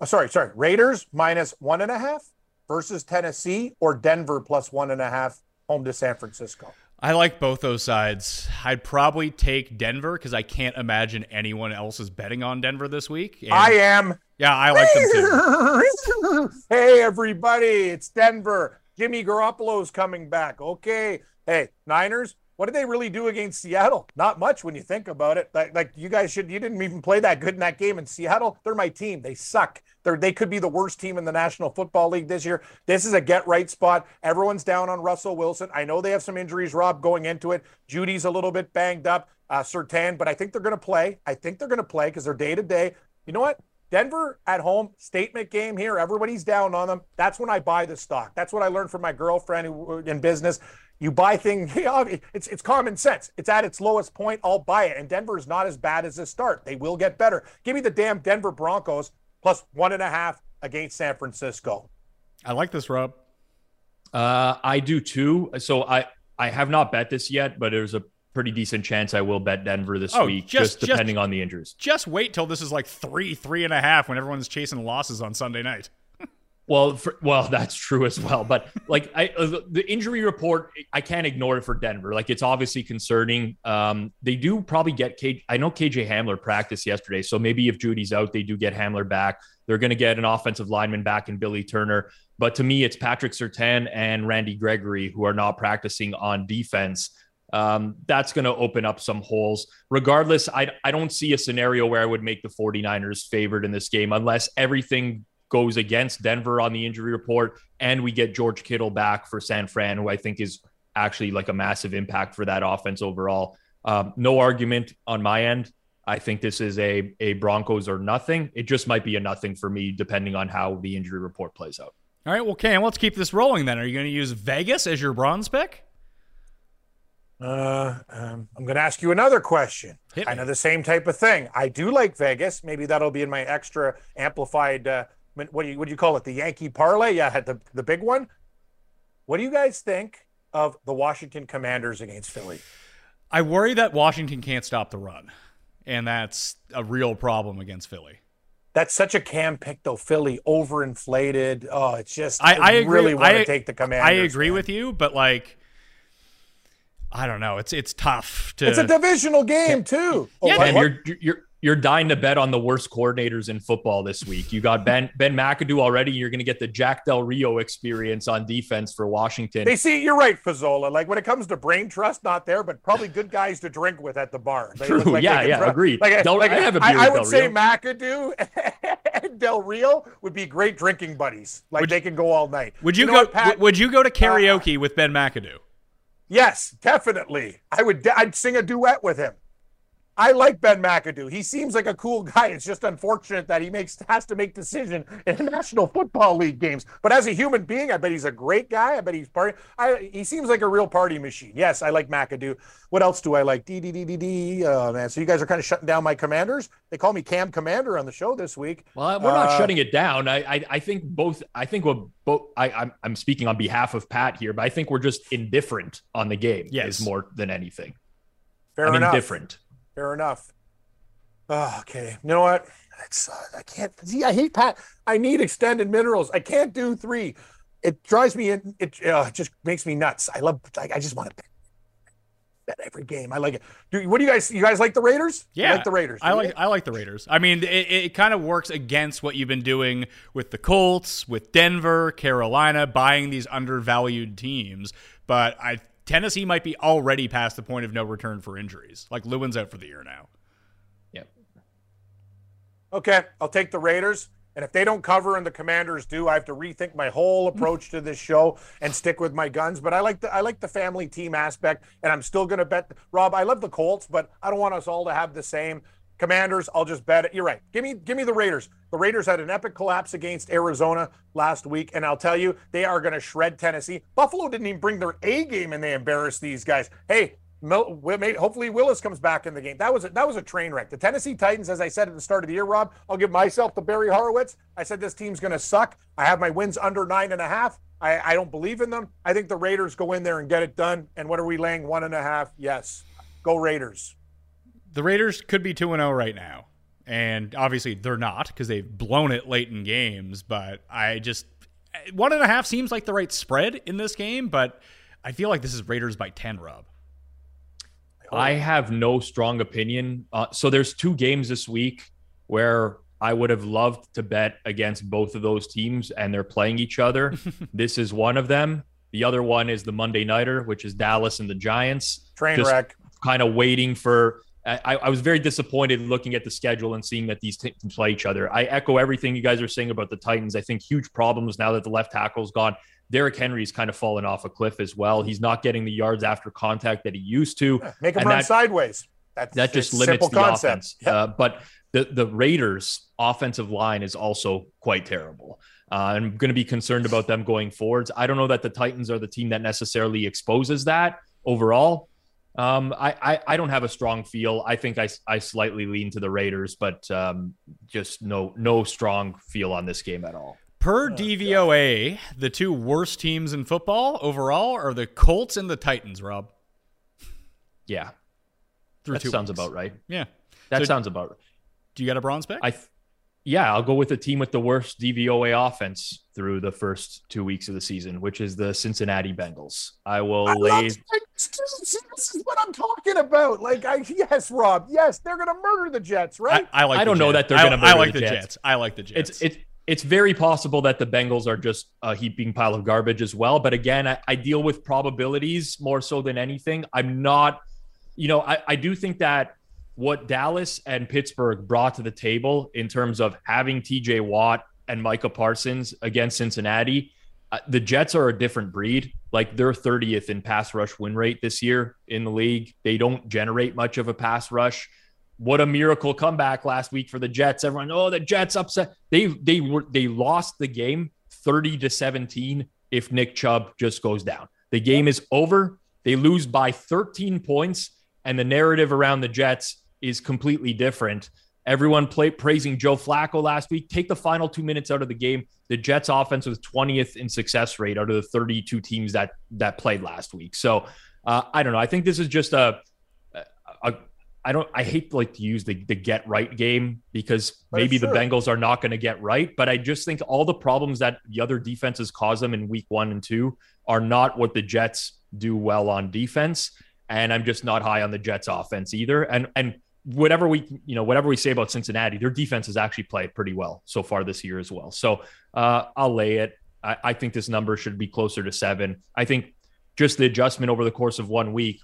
Oh, sorry, sorry. Raiders minus one and a half versus Tennessee or Denver plus one and a half home to San Francisco? I like both those sides. I'd probably take Denver because I can't imagine anyone else is betting on Denver this week. And I am. Yeah, I like them too. hey, everybody, it's Denver. Jimmy Garoppolo's coming back. Okay. Hey, Niners, what did they really do against Seattle? Not much when you think about it. Like, like, you guys should, you didn't even play that good in that game in Seattle. They're my team. They suck. They're, they could be the worst team in the National Football League this year. This is a get right spot. Everyone's down on Russell Wilson. I know they have some injuries, Rob, going into it. Jeudy's a little bit banged up, uh, Surtain, but I think they're going to play. I think they're going to play because they're day to day. You know what? Denver at home, statement game here. Everybody's down on them. That's when I buy the stock. That's what I learned from my girlfriend who in business. You buy things, it's, it's common sense. It's at its lowest point. I'll buy it. And Denver is not as bad as a start. They will get better. Give me the damn Denver Broncos plus one and a half against San Francisco. I like this, Rob. Uh, I do too. So I, I have not bet this yet, but there's a pretty decent chance I will bet Denver this oh, week, just, just depending just, on the injuries. Just wait till this is like three, three and a half when everyone's chasing losses on Sunday night. Well, for, well, that's true as well. But like I, uh, the injury report, I can't ignore it for Denver. Like it's obviously concerning. Um, they do probably get. I know KJ Hamler practiced yesterday, so maybe if Jeudy's out, they do get Hamler back. They're going to get an offensive lineman back in Billy Turner. But to me, it's Patrick Surtain and Randy Gregory who are not practicing on defense. Um, that's going to open up some holes. Regardless, I, I don't see a scenario where I would make the 49ers favored in this game unless everything goes against Denver on the injury report, and we get George Kittle back for San Fran, who I think is actually like a massive impact for that offense overall. Um, no argument on my end. I think this is a a Broncos or nothing. It just might be a nothing for me, depending on how the injury report plays out. All right, well, Cam, let's keep this rolling then. Are you going to use Vegas as your bronze pick? Uh, um, I'm going to ask you another question. I know the same type of thing. I do like Vegas. Maybe that'll be in my extra amplified uh, what do you what do you call it? The Yankee parlay? Yeah, the the big one. What do you guys think of the Washington Commanders against Philly? I worry that Washington can't stop the run, and that's a real problem against Philly. That's such a cam pick though. Philly overinflated. Oh, it's just I, I, I really want to take the Commanders. I agree man. with you, but like I don't know. It's it's tough to. It's a divisional game too. Yeah, oh, you're you're you're dying to bet on the worst coordinators in football this week. You got Ben Ben McAdoo already. You're going to get the Jack Del Rio experience on defense for Washington. They see you're right, Pizzola. Like when it comes to brain trust, not there, but probably good guys to drink with at the bar. They True. Like yeah, yeah, trust. agreed. Like, Del, like I, have a beer I, I would Del say Rio. McAdoo and Del Rio would be great drinking buddies. Like would, they can go all night. Would you, you go? What, would you go to karaoke uh, with Ben McAdoo? Yes, definitely. I would. I'd sing a duet with him. I like Ben McAdoo. He seems like a cool guy. It's just unfortunate that he makes has to make decision in National Football League games. But as a human being, I bet he's a great guy. I bet he's party. I, he seems like a real party machine. Yes, I like McAdoo. What else do I like? D D D D D. Oh man, so you guys are kind of shutting down my commanders. They call me Cam Commander on the show this week. Well, we're not uh, shutting it down. I, I, I think both. I think we're both. I I'm, I'm speaking on behalf of Pat here, but I think we're just indifferent on the game. Yes. is more than anything. Fair I'm enough. indifferent. Fair enough. Oh, okay. You know what? It's, uh, I can't see. I hate Pat. I need extended minerals. I can't do three. It drives me in. It uh, just makes me nuts. I love. I, I just want to bet, bet every game. I like it. Do, what do you guys? You guys like the Raiders? Yeah, you like the Raiders. I like. I like the Raiders. I mean, it, it kind of works against what you've been doing with the Colts, with Denver, Carolina, buying these undervalued teams. But I Tennessee might be already past the point of no return for injuries. Like Lewan's out for the year now. Yep. Okay, I'll take the Raiders. And if they don't cover and the Commanders do, I have to rethink my whole approach to this show and stick with my guns. But I like the I like the family team aspect, and I'm still going to bet. Rob, I love the Colts, but I don't want us all to have the same. Commanders, I'll just bet it. You're right. Give me give me the Raiders. The Raiders had an epic collapse against Arizona last week, and I'll tell you, they are going to shred Tennessee. Buffalo didn't even bring their A game, and they embarrassed these guys. Hey, hopefully Willis comes back in the game. That was a, that was a train wreck. The Tennessee Titans, as I said at the start of the year, Rob, I'll give myself to Barry Horowitz. I said this team's going to suck. I have my wins under nine and a half. I, I don't believe in them. I think the Raiders go in there and get it done. And what are we laying? One and a half. Yes, go Raiders the Raiders could be 2 0 right now. And obviously they're not because they've blown it late in games. But I just, one and a half seems like the right spread in this game. But I feel like this is Raiders by 10, Rob. I have no strong opinion. Uh, so there's two games this week where I would have loved to bet against both of those teams, and they're playing each other. this is one of them. The other one is the Monday Nighter, which is Dallas and the Giants. Train Just wreck. Kind of waiting for I, I, was very disappointed looking at the schedule and seeing that these teams play each other. I echo everything you guys are saying about the Titans. I think huge problems now that the left tackle's gone. Derrick Henry's kind of fallen off a cliff as well. He's not getting the yards after contact that he used to. Make him run that, sideways. That's, that just limits the concept. offense. Yep. Uh, but the the Raiders' offensive line is also quite terrible. Uh, I'm going to be concerned about them going forwards. I don't know that the Titans are the team that necessarily exposes that overall. Um, I, I, I don't have a strong feel. I think I, I slightly lean to the Raiders, but um, just no no strong feel on this game at all. Per oh, DVOA, God. the two worst teams in football overall are the Colts and the Titans. Rob. Yeah, Through that sounds weeks. about right. Yeah, that so sounds about. right. Do you got a bronze pick? I th- yeah, I'll go with the team with the worst DVOA offense through the first two weeks of the season, which is the Cincinnati Bengals. I will I lay. This is what I'm talking about. Like, I yes, Rob, yes, they're going to murder the Jets, right? I, I like. I don't know that they're going to. I like the, the Jets. Jets. I like the Jets. It's it's it's very possible that the Bengals are just a heaping pile of garbage as well. But again, I, I deal with probabilities more so than anything. I'm not, you know, I, I do think that what Dallas and Pittsburgh brought to the table in terms of having TJ Watt and Micah Parsons against Cincinnati, Uh, the Jets are a different breed. Like they're 30th in pass rush win rate this year in the league. They don't generate much of a pass rush. What a miracle comeback last week for the Jets. Everyone, oh, the Jets upset. They they were they lost the game 30 to 17 if Nick Chubb just goes down. The game is over. They lose by 13 points and the narrative around the Jets is completely different. Everyone play, praising Joe Flacco last week. Take the final two minutes out of the game. The Jets offense was 20th in success rate out of the 32 teams that that played last week. So uh, I don't know. I think this is just a, a I don't I hate like to use the the get right game because maybe the Bengals are not going to get right, but I just think all the problems that the other defenses cause them in week 1 and 2 are not what the Jets do well on defense. and I'm just not high on the Jets offense either. And and whatever we you know whatever we say about Cincinnati, their defense has actually played pretty well so far this year as well. So uh, I'll lay it. I, I think this number should be closer to seven. I think just the adjustment over the course of one week.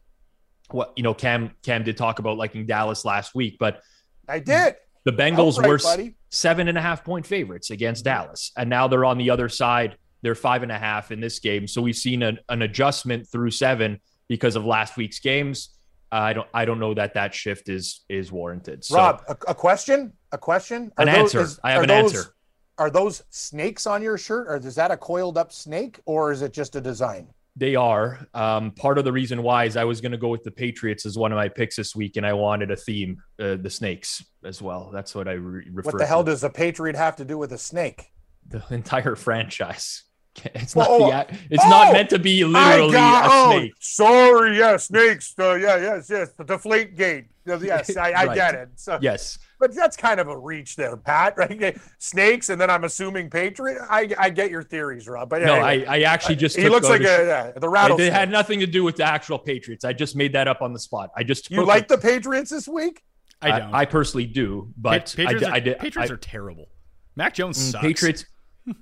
What you know, Cam Cam did talk about liking Dallas last week, but I did. The Bengals right, were buddy. seven and a half point favorites against Dallas, and now they're on the other side. They're five and a half in this game. So we've seen an, an adjustment through seven because of last week's games. I don't. I don't know that that shift is is warranted. So, Rob, a, a question. A question. Are an those, answer. Is, I have an those, answer. Are those snakes on your shirt, or is that a coiled up snake, or is it just a design? They are. Um, part of the reason why is I was going to go with the Patriots as one of my picks this week, and I wanted a theme, uh, the snakes as well. That's what I re- refer. What the hell does a Patriot have to do with a snake? The entire franchise. It's not. Oh, the, it's oh, not meant to be literally got, a oh, snake. Oh, sorry, yeah, snakes. Uh, yeah, yes, yes. The deflate gate. Yes, I, I right. get it. So, yes, but that's kind of a reach there, Pat. Right? Snakes, and then I'm assuming Patriot. I, I get your theories, Rob. But no, anyway, I, I actually just he looks like a, yeah, the rattlesnake. It had nothing to do with the actual Patriots. I just made that up on the spot. I just you like the Patriots this week. I don't. I, I personally do, but Patriots, I, are, I, Patriots are terrible. Mac Jones mm, sucks. Patriots.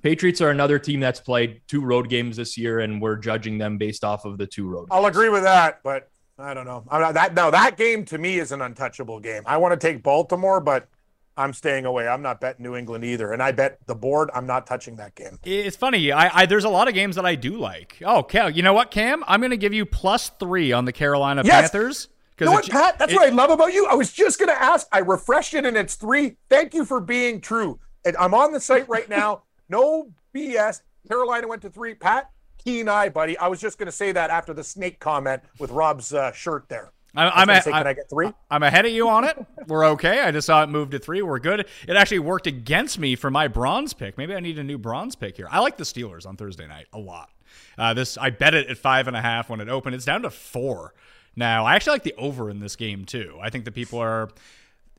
Patriots are another team that's played two road games this year, and we're judging them based off of the two road. I'll agree with that, but I don't know. I'm not, that no, that game to me is an untouchable game. I want to take Baltimore, but I'm staying away. I'm not betting New England either, and I bet the board. I'm not touching that game. It's funny. I, I there's a lot of games that I do like. Oh, Cal, you know what, Cam? I'm going to give you plus three on the Carolina yes! Panthers. You know what, Pat? That's it, what I love about you. I was just going to ask. I refreshed it, and it's three. Thank you for being true. And I'm on the site right now. No BS. Carolina went to three. Pat, keen eye, buddy. I was just going to say that after the snake comment with Rob's uh, shirt there. I'm, I'm, say, I, I get three? I'm ahead of you on it. We're okay. I just saw it move to three. We're good. It actually worked against me for my bronze pick. Maybe I need a new bronze pick here. I like the Steelers on Thursday night a lot. Uh, this I bet it at five and a half when it opened. It's down to four now. I actually like the over in this game too. I think the people are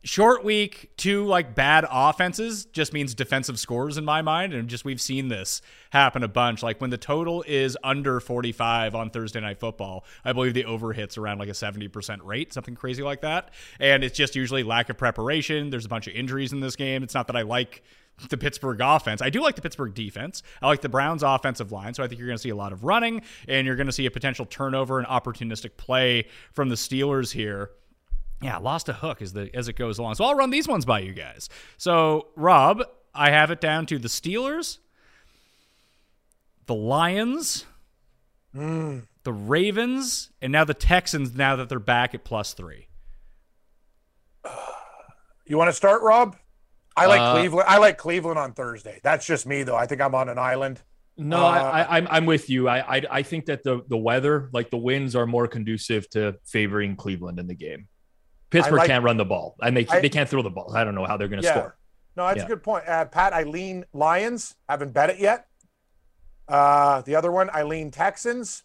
short week, two like bad offenses just means defensive scores in my mind. And just we've seen this happen a bunch. Like when the total is under 45 on Thursday night football, I believe the over hits around like a 70% rate, something crazy like that. And it's just usually lack of preparation. There's a bunch of injuries in this game. It's not that I like the Pittsburgh offense. I do like the Pittsburgh defense. I like the Browns offensive line. So I think you're going to see a lot of running and you're going to see a potential turnover and opportunistic play from the Steelers here yeah, lost a hook as the as it goes along. So I'll run these ones by you guys. So Rob, I have it down to the Steelers, the Lions, mm. the Ravens, and now the Texans. Now that they're back at plus three. You want to start, Rob? I like uh, Cleveland. I like Cleveland on Thursday. That's just me, though. I think I'm on an island. No, uh, I, I'm I'm with you. I, I I think that the the weather, like the winds, are more conducive to favoring Cleveland in the game. Pittsburgh like, can't run the ball, and they I, they can't throw the ball. I don't know how they're going to yeah. score. No, that's yeah. a good point, uh, Pat. I lean Lions. Haven't bet it yet. Uh, the other one, I lean Texans.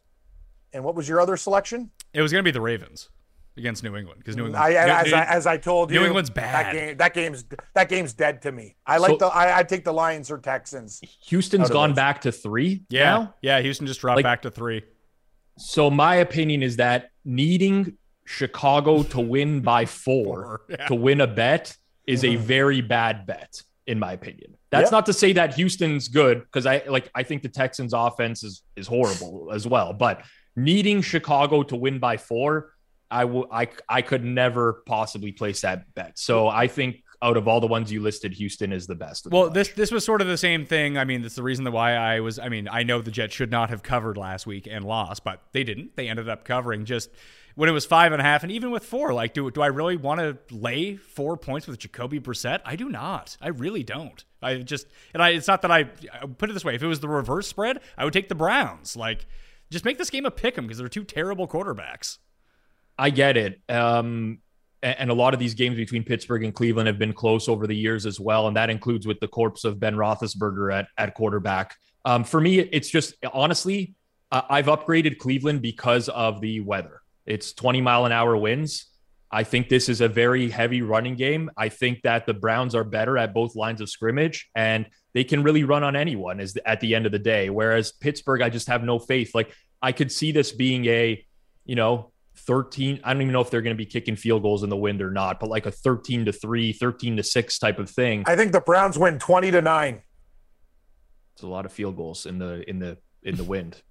And what was your other selection? It was going to be the Ravens against New England because New England. I, as, I, as I told you, New England's bad. That, game, that game's that game's dead to me. I like so, the. I, I take the Lions or Texans. Houston's gone those. back to three. Yeah, now? yeah. Houston just dropped like, back to three. So my opinion is that needing Chicago to win by four, yeah. to win a bet is a mm-hmm. very bad bet, in my opinion. That's yep. not to say that Houston's good because I like I think the Texans offense is is horrible as well. But needing Chicago to win by four, I will I I could never possibly place that bet. So I think out of all the ones you listed, Houston is the best. Well, this this was sort of the same thing. I mean, that's the reason why I was. I mean, I know the Jets should not have covered last week and lost, but they didn't. They ended up covering just when it was five and a half, and even with four, like, do do I really want to lay four points with Jacoby Brissett? I do not. I really don't. I just and I. It's not that I, I put it this way. If it was the reverse spread, I would take the Browns. Like, just make this game a pick 'em because they're two terrible quarterbacks. I get it. Um, and a lot of these games between Pittsburgh and Cleveland have been close over the years as well, and that includes with the corpse of Ben Roethlisberger at at quarterback. Um, for me, it's just honestly, uh, I've upgraded Cleveland because of the weather. It's 20 mile an hour winds. I think this is a very heavy running game. I think that the Browns are better at both lines of scrimmage and they can really run on anyone is at the end of the day. Whereas Pittsburgh, I just have no faith. Like I could see this being a, you know, 13 i don't even know if they're going to be kicking field goals in the wind or not but like a 13 to 3 13 to 6 type of thing I think the Browns win 20 to 9. it's a lot of field goals in the in the in the wind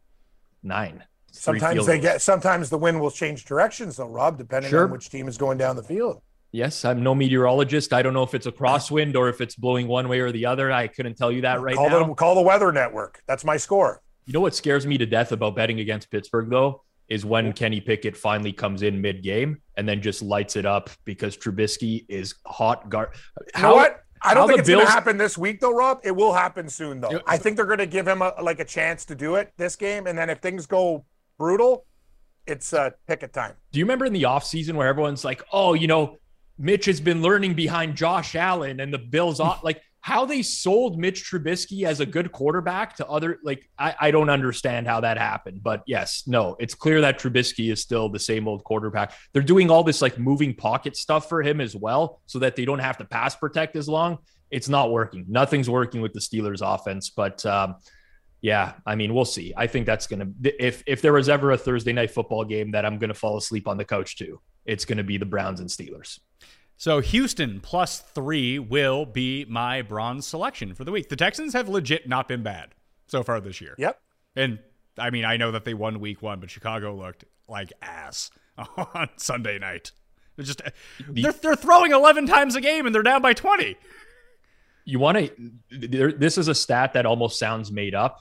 nine Sometimes they goals. get sometimes the wind will change directions though, Rob, depending Sure. on which team is going down the field. yes i'm no meteorologist i don't know if it's a crosswind or if it's blowing one way or the other i couldn't tell you that right call now the call the weather network. That's my score. You know what scares me to death about betting against Pittsburgh though is when Kenny Pickett finally comes in mid game and then just lights it up because Trubisky is hot guard. You know what? I don't think it's going to happen this week, though, Rob. It will happen soon, though. I think they're going to give him a, like a chance to do it this game, and then if things go brutal, it's uh, Pickett time. Do you remember in the offseason where everyone's like, "Oh, you know, Mitch has been learning behind Josh Allen and the Bills off like how they sold Mitch Trubisky as a good quarterback to other like I, I don't understand how that happened. But yes, no, it's clear that Trubisky is still the same old quarterback. They're doing all this like moving pocket stuff for him as well, so that they don't have to pass protect as long. It's not working. Nothing's working with the Steelers offense, but um yeah, I mean, we'll see. I think that's gonna if if there was ever a Thursday night football game that I'm gonna fall asleep on the couch to, it's gonna be the Browns and Steelers. So Houston plus three will be my bronze selection for the week. The Texans have legit not been bad so far this year. Yep. And I mean, I know that they won week one, but Chicago looked like ass on Sunday night. They're just they're, they're throwing 11 times a game and they're down by 20. You want to? This is a stat that almost sounds made up,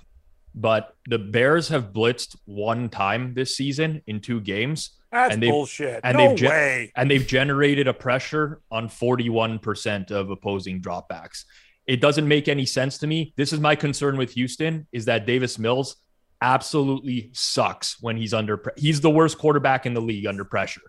but the Bears have blitzed one time this season in two games. That's and they've- bullshit. And no they've ge- way. and they've generated a pressure on 41% of opposing dropbacks. It doesn't make any sense to me. This is my concern with Houston is that Davis Mills absolutely sucks when he's under pre- he's the worst quarterback in the league under pressure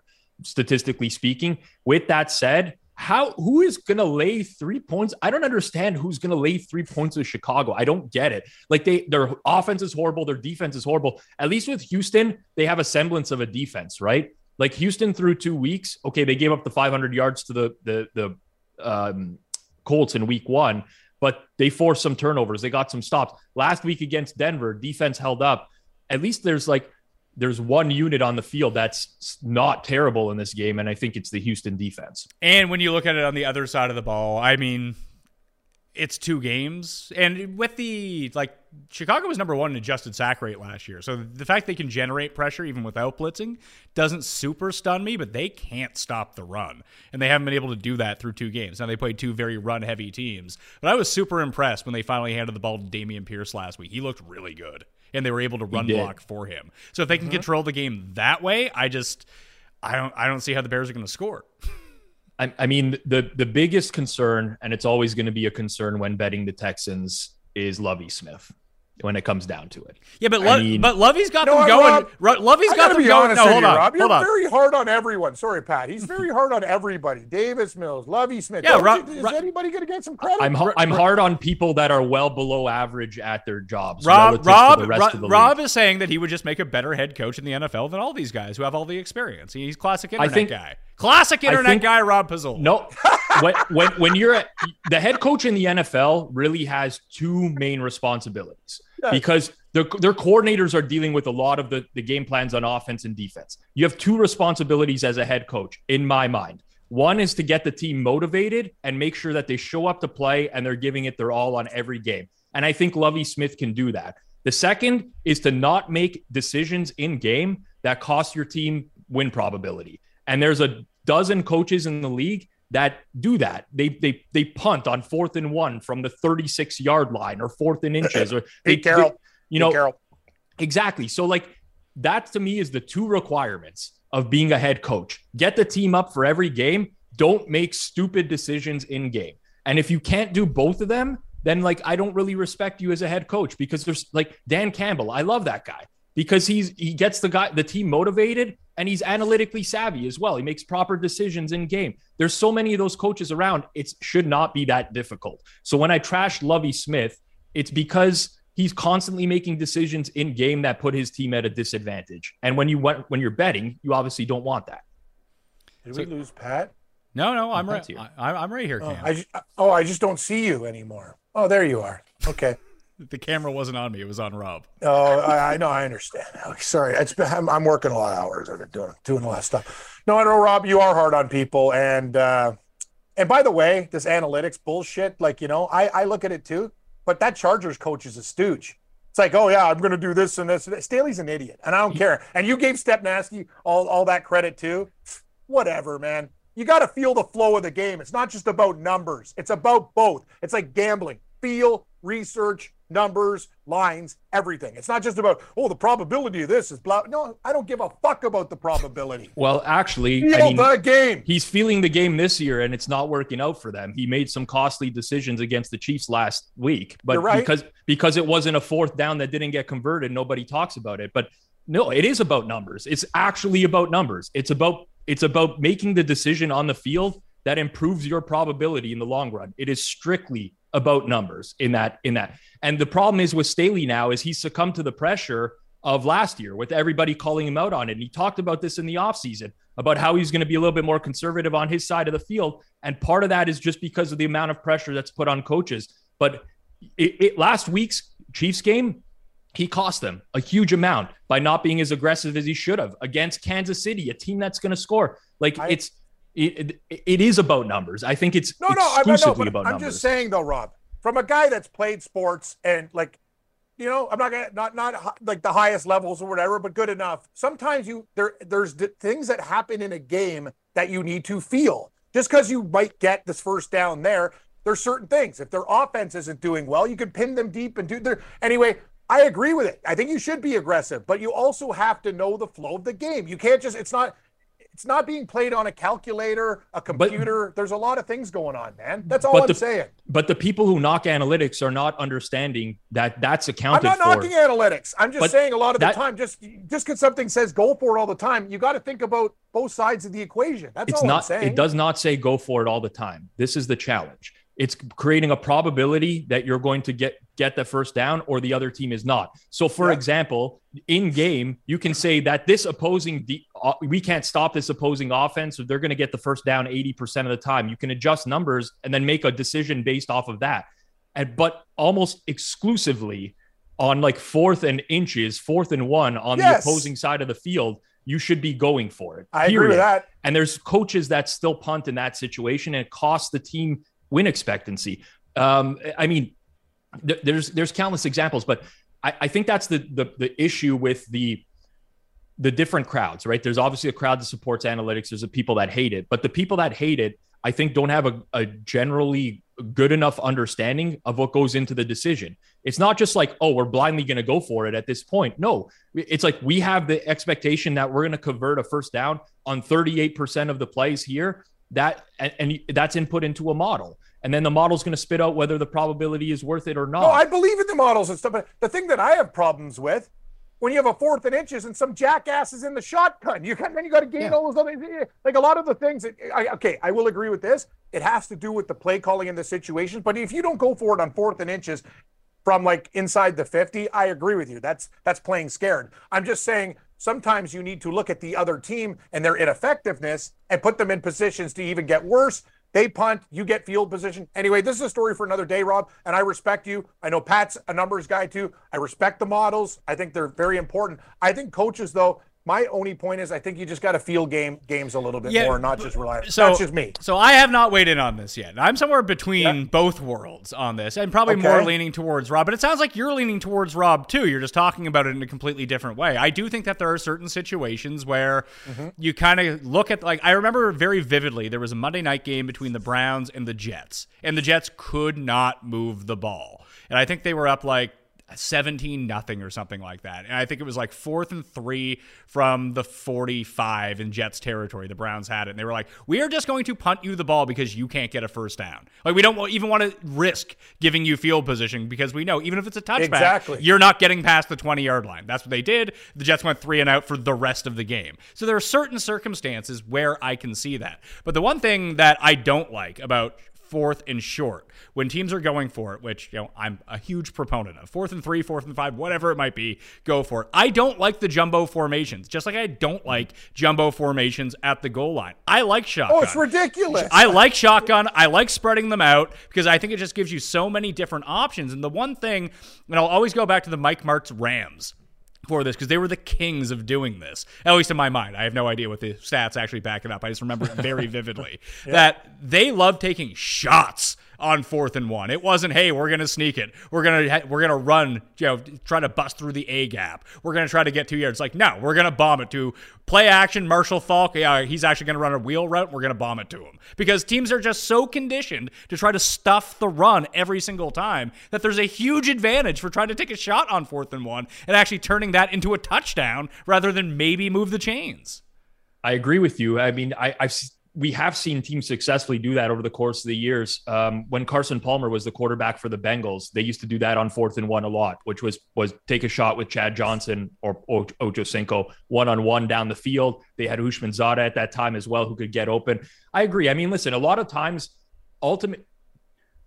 statistically speaking. With that said, how who is going to lay 3 points? I don't understand who's going to lay 3 points with Chicago. I don't get it. Like they their offense is horrible, their defense is horrible. At least with Houston, they have a semblance of a defense, right? Like Houston through 2 weeks, okay, they gave up the 500 yards to the the the um Colts in week 1, but they forced some turnovers. They got some stops. Last week against Denver, defense held up. At least there's like there's one unit on the field that's not terrible in this game, and I think it's the Houston defense. And when you look at it on the other side of the ball, I mean, it's two games. And with the, like, Chicago was number one in adjusted sack rate last year. So the fact they can generate pressure even without blitzing doesn't super stun me, but they can't stop the run. And they haven't been able to do that through two games. Now, they played two very run heavy teams. But I was super impressed when they finally handed the ball to Dameon Pierce last week. He looked really good. And they were able to run block for him. So if they can uh-huh. control the game that way, I just. I don't. I don't see how the Bears are going to score. I, I mean, the the biggest concern, and it's always going to be a concern when betting the Texans, is Lovie Smith. When it comes down to it, Yeah, but I Lo- mean- but Lovie's got You know them what, going. Rob? Ro- Lovie's I got gotta them be going. honest No, with hold you, on, Rob. You're hold on. very hard on everyone. Sorry, Pat. He's very hard on everybody. Davis Mills, Lovie Smith. Yeah, Rob- you- is Rob- anybody going to get some credit? I'm I'm hard on people that are well below average at their jobs. Rob, relative to Rob, the rest Ro- of the Rob league. is saying that he would just make a better head coach in the NFL than all these guys who have all the experience. He's classic internet think- guy. Classic internet think- guy, Rob Pizzola. No, when, when when you're the head coach in the NFL, really has two main responsibilities because their their coordinators are dealing with a lot of the the game plans on offense and defense. You have two responsibilities as a head coach, in my mind. One is to get the team motivated and make sure that they show up to play and they're giving it their all on every game. And I think Lovie Smith can do that. The second is to not make decisions in game that cost your team win probability. And there's a dozen coaches in the league that do that. They they they punt on fourth and one from the 36 yard line or fourth and inches or they, Carroll. they- you know Carroll. exactly. So like that to me is the two requirements of being a head coach. Get the team up for every game. Don't make stupid decisions in game. And if you can't do both of them, then like I don't really respect you as a head coach because there's like Dan Campbell. I love that guy because he's he gets the guy the team motivated and he's analytically savvy as well. He makes proper decisions in game. There's so many of those coaches around. It should not be that difficult. So when I trash Lovie Smith, it's because he's constantly making decisions in game that put his team at a disadvantage. And when you want when you're betting, you obviously don't want that. Did we lose Pat? No, no, I'm right. Here. I, I'm right here, Oh I, ju- oh, I just don't see you anymore. Oh, there you are. Okay. The camera wasn't on me; it was on Rob. Oh, I, I know. I understand. Sorry, it's been, I'm, I'm, working a lot of hours. I've been doing doing a lot of stuff. No, I know, Rob. You are hard on people, and uh, and by the way, this analytics bullshit. Like you know, I I look at it too. But that Chargers coach is a stooge. It's like, oh yeah, I'm going to do this and this. Staley's an idiot, and I don't care. And you gave Stefanski all all that credit too. Whatever, man. You got to feel the flow of the game. It's not just about numbers. It's about both. It's like gambling. Feel, research, numbers, lines, everything. It's not just about, oh, the probability of this is blah. No, I don't give a fuck about the probability. Well, actually, Feel I mean, the game. He's feeling the game this year, and it's not working out for them. He made some costly decisions against the Chiefs last week, but right. because because it wasn't a fourth down that didn't get converted, nobody talks about it. But no, it is about numbers. It's actually about numbers. It's about it's about making the decision on the field that improves your probability in the long run. It is strictly about numbers in that in that. And the problem is with Staley now is he succumbed to the pressure of last year with everybody calling him out on it. And he talked about this in the offseason about how he's going to be a little bit more conservative on his side of the field. And part of that is just because of the amount of pressure that's put on coaches. But it, it last week's Chiefs game, he cost them a huge amount by not being as aggressive as he should have against Kansas City, a team that's going to score. Like I, it's it, it is about numbers. I think it's no, no, exclusively I, no, about I'm numbers. just saying though, Rob, from a guy that's played sports and like, you know, I'm not gonna not not like the highest levels or whatever, but good enough. Sometimes you there there's d- things that happen in a game that you need to feel. Just because you might get this first down there, there's certain things. If their offense isn't doing well, you can pin them deep and do there. Anyway, I agree with it. I think you should be aggressive, but you also have to know the flow of the game. You can't just, it's not, it's not being played on a calculator, a computer. But, There's a lot of things going on, man. That's all I'm the, saying. But the people who knock analytics are not understanding that that's accounted for. I'm not for. knocking analytics. I'm just but saying a lot of that, the time, just just because something says go for it all the time, you got to think about both sides of the equation. That's it's all not, I'm saying. It does not say go for it all the time. This is the challenge. It's creating a probability that you're going to get get the first down or the other team is not. So, for yeah. example, in game, you can say that this opposing, de- uh, we can't stop this opposing offense, or they're going to get the first down 80% of the time. You can adjust numbers and then make a decision based off of that. And, but almost exclusively on like fourth and inches, fourth and one on yes. the opposing side of the field, you should be going for it. I period. agree with that. And there's coaches that still punt in that situation, and it costs the team win expectancy. Um, I mean, there's there's countless examples, but I, I think that's the, the the issue with the the different crowds, right? There's obviously a crowd that supports analytics. There's the people that hate it, but the people that hate it, I think, don't have a, a generally good enough understanding of what goes into the decision. It's not just like, oh, we're blindly going to go for it at this point. No, it's like we have the expectation that we're going to convert a first down on 38% of the plays here that and, and that's input into a model and then the model's going to spit out whether the probability is worth it or not. No, I believe in the models and stuff. But the thing that I have problems with when you have a fourth and inches and some jackasses in the shotgun, you can, then you got to gain yeah. all those other eh, eh, like a lot of the things. That, I, okay, I will agree with this. It has to do with the play calling in the situations. But if you don't go for it on fourth and inches from like inside the fifty, I agree with you. That's that's playing scared. I'm just saying sometimes you need to look at the other team and their ineffectiveness and put them in positions to even get worse. They punt, you get field position. Anyway, this is a story for another day, Rob. And I respect you. I know Pat's a numbers guy too. I respect the models. I think they're very important. I think coaches, though, my only point is, I think you just got to feel game games a little bit yeah, more, not just rely. So, That's just me. So I have not weighed in on this yet. I'm somewhere between yeah. both worlds on this, and probably okay. more leaning towards Rob. But it sounds like you're leaning towards Rob too. You're just talking about it in a completely different way. I do think that there are certain situations where mm-hmm. you kind of look at like I remember very vividly there was a Monday night game between the Browns and the Jets, and the Jets could not move the ball, and I think they were up like 17 nothing or something like that. And I think it was like fourth and three from the 45 in Jets territory. The Browns had it. And they were like, we are just going to punt you the ball because you can't get a first down. Like, we don't even want to risk giving you field position because we know even if it's a touchback, exactly. you're not getting past the 20 yard line. That's what they did. The Jets went three and out for the rest of the game. So there are certain circumstances where I can see that. But the one thing that I don't like about fourth and short when teams are going for it, which you know I'm a huge proponent of. Fourth and three, fourth and five, whatever it might be, go for it. I don't like the jumbo formations, just like I don't like jumbo formations at the goal line. I like shotgun. Oh, it's ridiculous. I like shotgun. I like spreading them out because I think it just gives you so many different options. And the one thing, and I'll always go back to the Mike Martz Rams for this because they were the kings of doing this, at least in my mind. I have no idea what the stats actually back it up. I just remember it very vividly yeah. that they love taking shots on fourth and one. It wasn't, hey, we're gonna sneak it. We're gonna we're gonna run, you know, try to bust through the A gap. We're gonna try to get two yards. Like, no, we're gonna bomb it to play action. Marshall Faulk, yeah, he's actually gonna run a wheel route. We're gonna bomb it to him because teams are just so conditioned to try to stuff the run every single time that there's a huge advantage for trying to take a shot on fourth and one and actually turning that into a touchdown rather than maybe move the chains. I agree with you. I mean, I, I've we have seen teams successfully do that over the course of the years. Um, when Carson Palmer was the quarterback for the Bengals, they used to do that on fourth and one a lot, which was was take a shot with Chad Johnson or Ocho Cinco one on one down the field. They had Houshmandzadeh at that time as well, who could get open. I agree. I mean, listen, a lot of times, ultimate,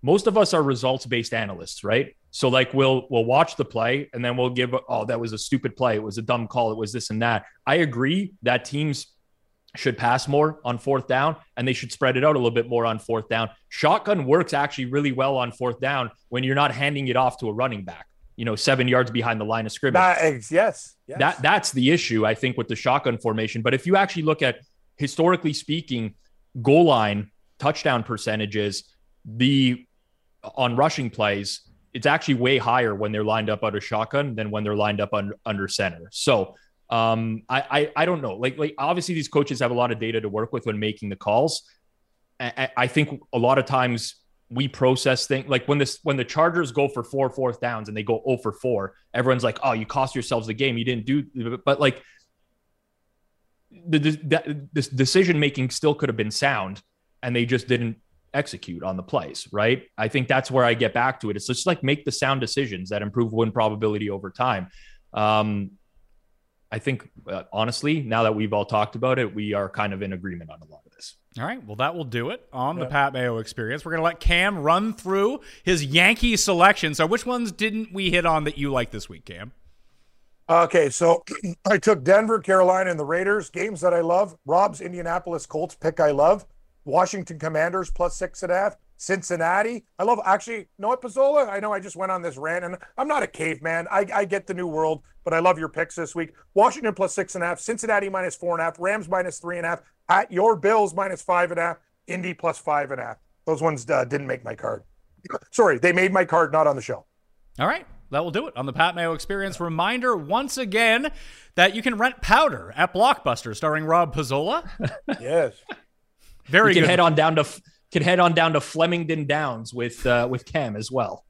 most of us are results based analysts, right? So like we'll we'll watch the play and then we'll give oh that was a stupid play, it was a dumb call, it was this and that. I agree that teams should pass more on fourth down and they should spread it out a little bit more on fourth down. Shotgun works actually really well on fourth down when you're not handing it off to a running back, you know, seven yards behind the line of scrimmage. That, yes, yes. That that's the issue, I think, with the shotgun formation. But if you actually look at historically speaking, goal line touchdown percentages, the on rushing plays, it's actually way higher when they're lined up under shotgun than when they're lined up un, under center. So um, I, I, I don't know. Like like obviously these coaches have a lot of data to work with when making the calls. I, I think a lot of times we process things like when this when the Chargers go for four fourth downs and they go 0 for 4, everyone's like, oh, you cost yourselves the game. You didn't do but like the, the this decision making still could have been sound and they just didn't execute on the plays, right? I think that's where I get back to it. It's just like make the sound decisions that improve win probability over time. Um, I think uh, honestly, now that we've all talked about it, we are kind of in agreement on a lot of this. All right, well, that will do it on yeah. the Pat Mayo experience. We're going to let Cam run through his Yankee selection. So, which ones didn't we hit on that you like this week, Cam? Okay, so I took Denver, Carolina, and the Raiders, games that I love. Rob's Indianapolis Colts pick I love. Washington Commanders plus six and a half. Cincinnati. I love actually, no what, Pizzola. I know I just went on this rant, and I'm not a caveman. I, I get the new world, but I love your picks this week. Washington plus six and a half, Cincinnati minus four and a half, Rams minus three and a half, at your Bills minus five and a half, Indy plus five and a half. Those ones uh, didn't make my card. Sorry, they made my card, not on the show. All right. That will do it on the Pat Mayo Experience. Reminder once again that you can rent Powder at Blockbuster, starring Rob Pizzola. yes. Very you can good. head on down to can head on down to Flemington Downs with uh, with Cam as well.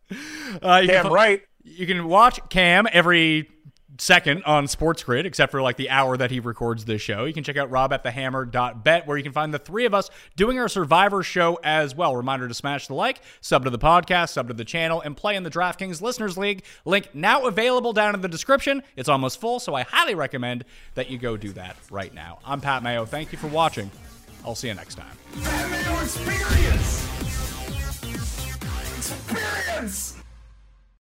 Uh, Cam, can, right? You can watch Cam every second on Sports Grid, except for like the hour that he records this show. You can check out Rob at the thehammer.bet, where you can find the three of us doing our Survivor show as well. Reminder to smash the like, sub to the podcast, sub to the channel, and play in the DraftKings Listeners League. Link now available down in the description. It's almost full, so I highly recommend that you go do that right now. I'm Pat Mayo. Thank you for watching. I'll see you next time. Experience! Experience!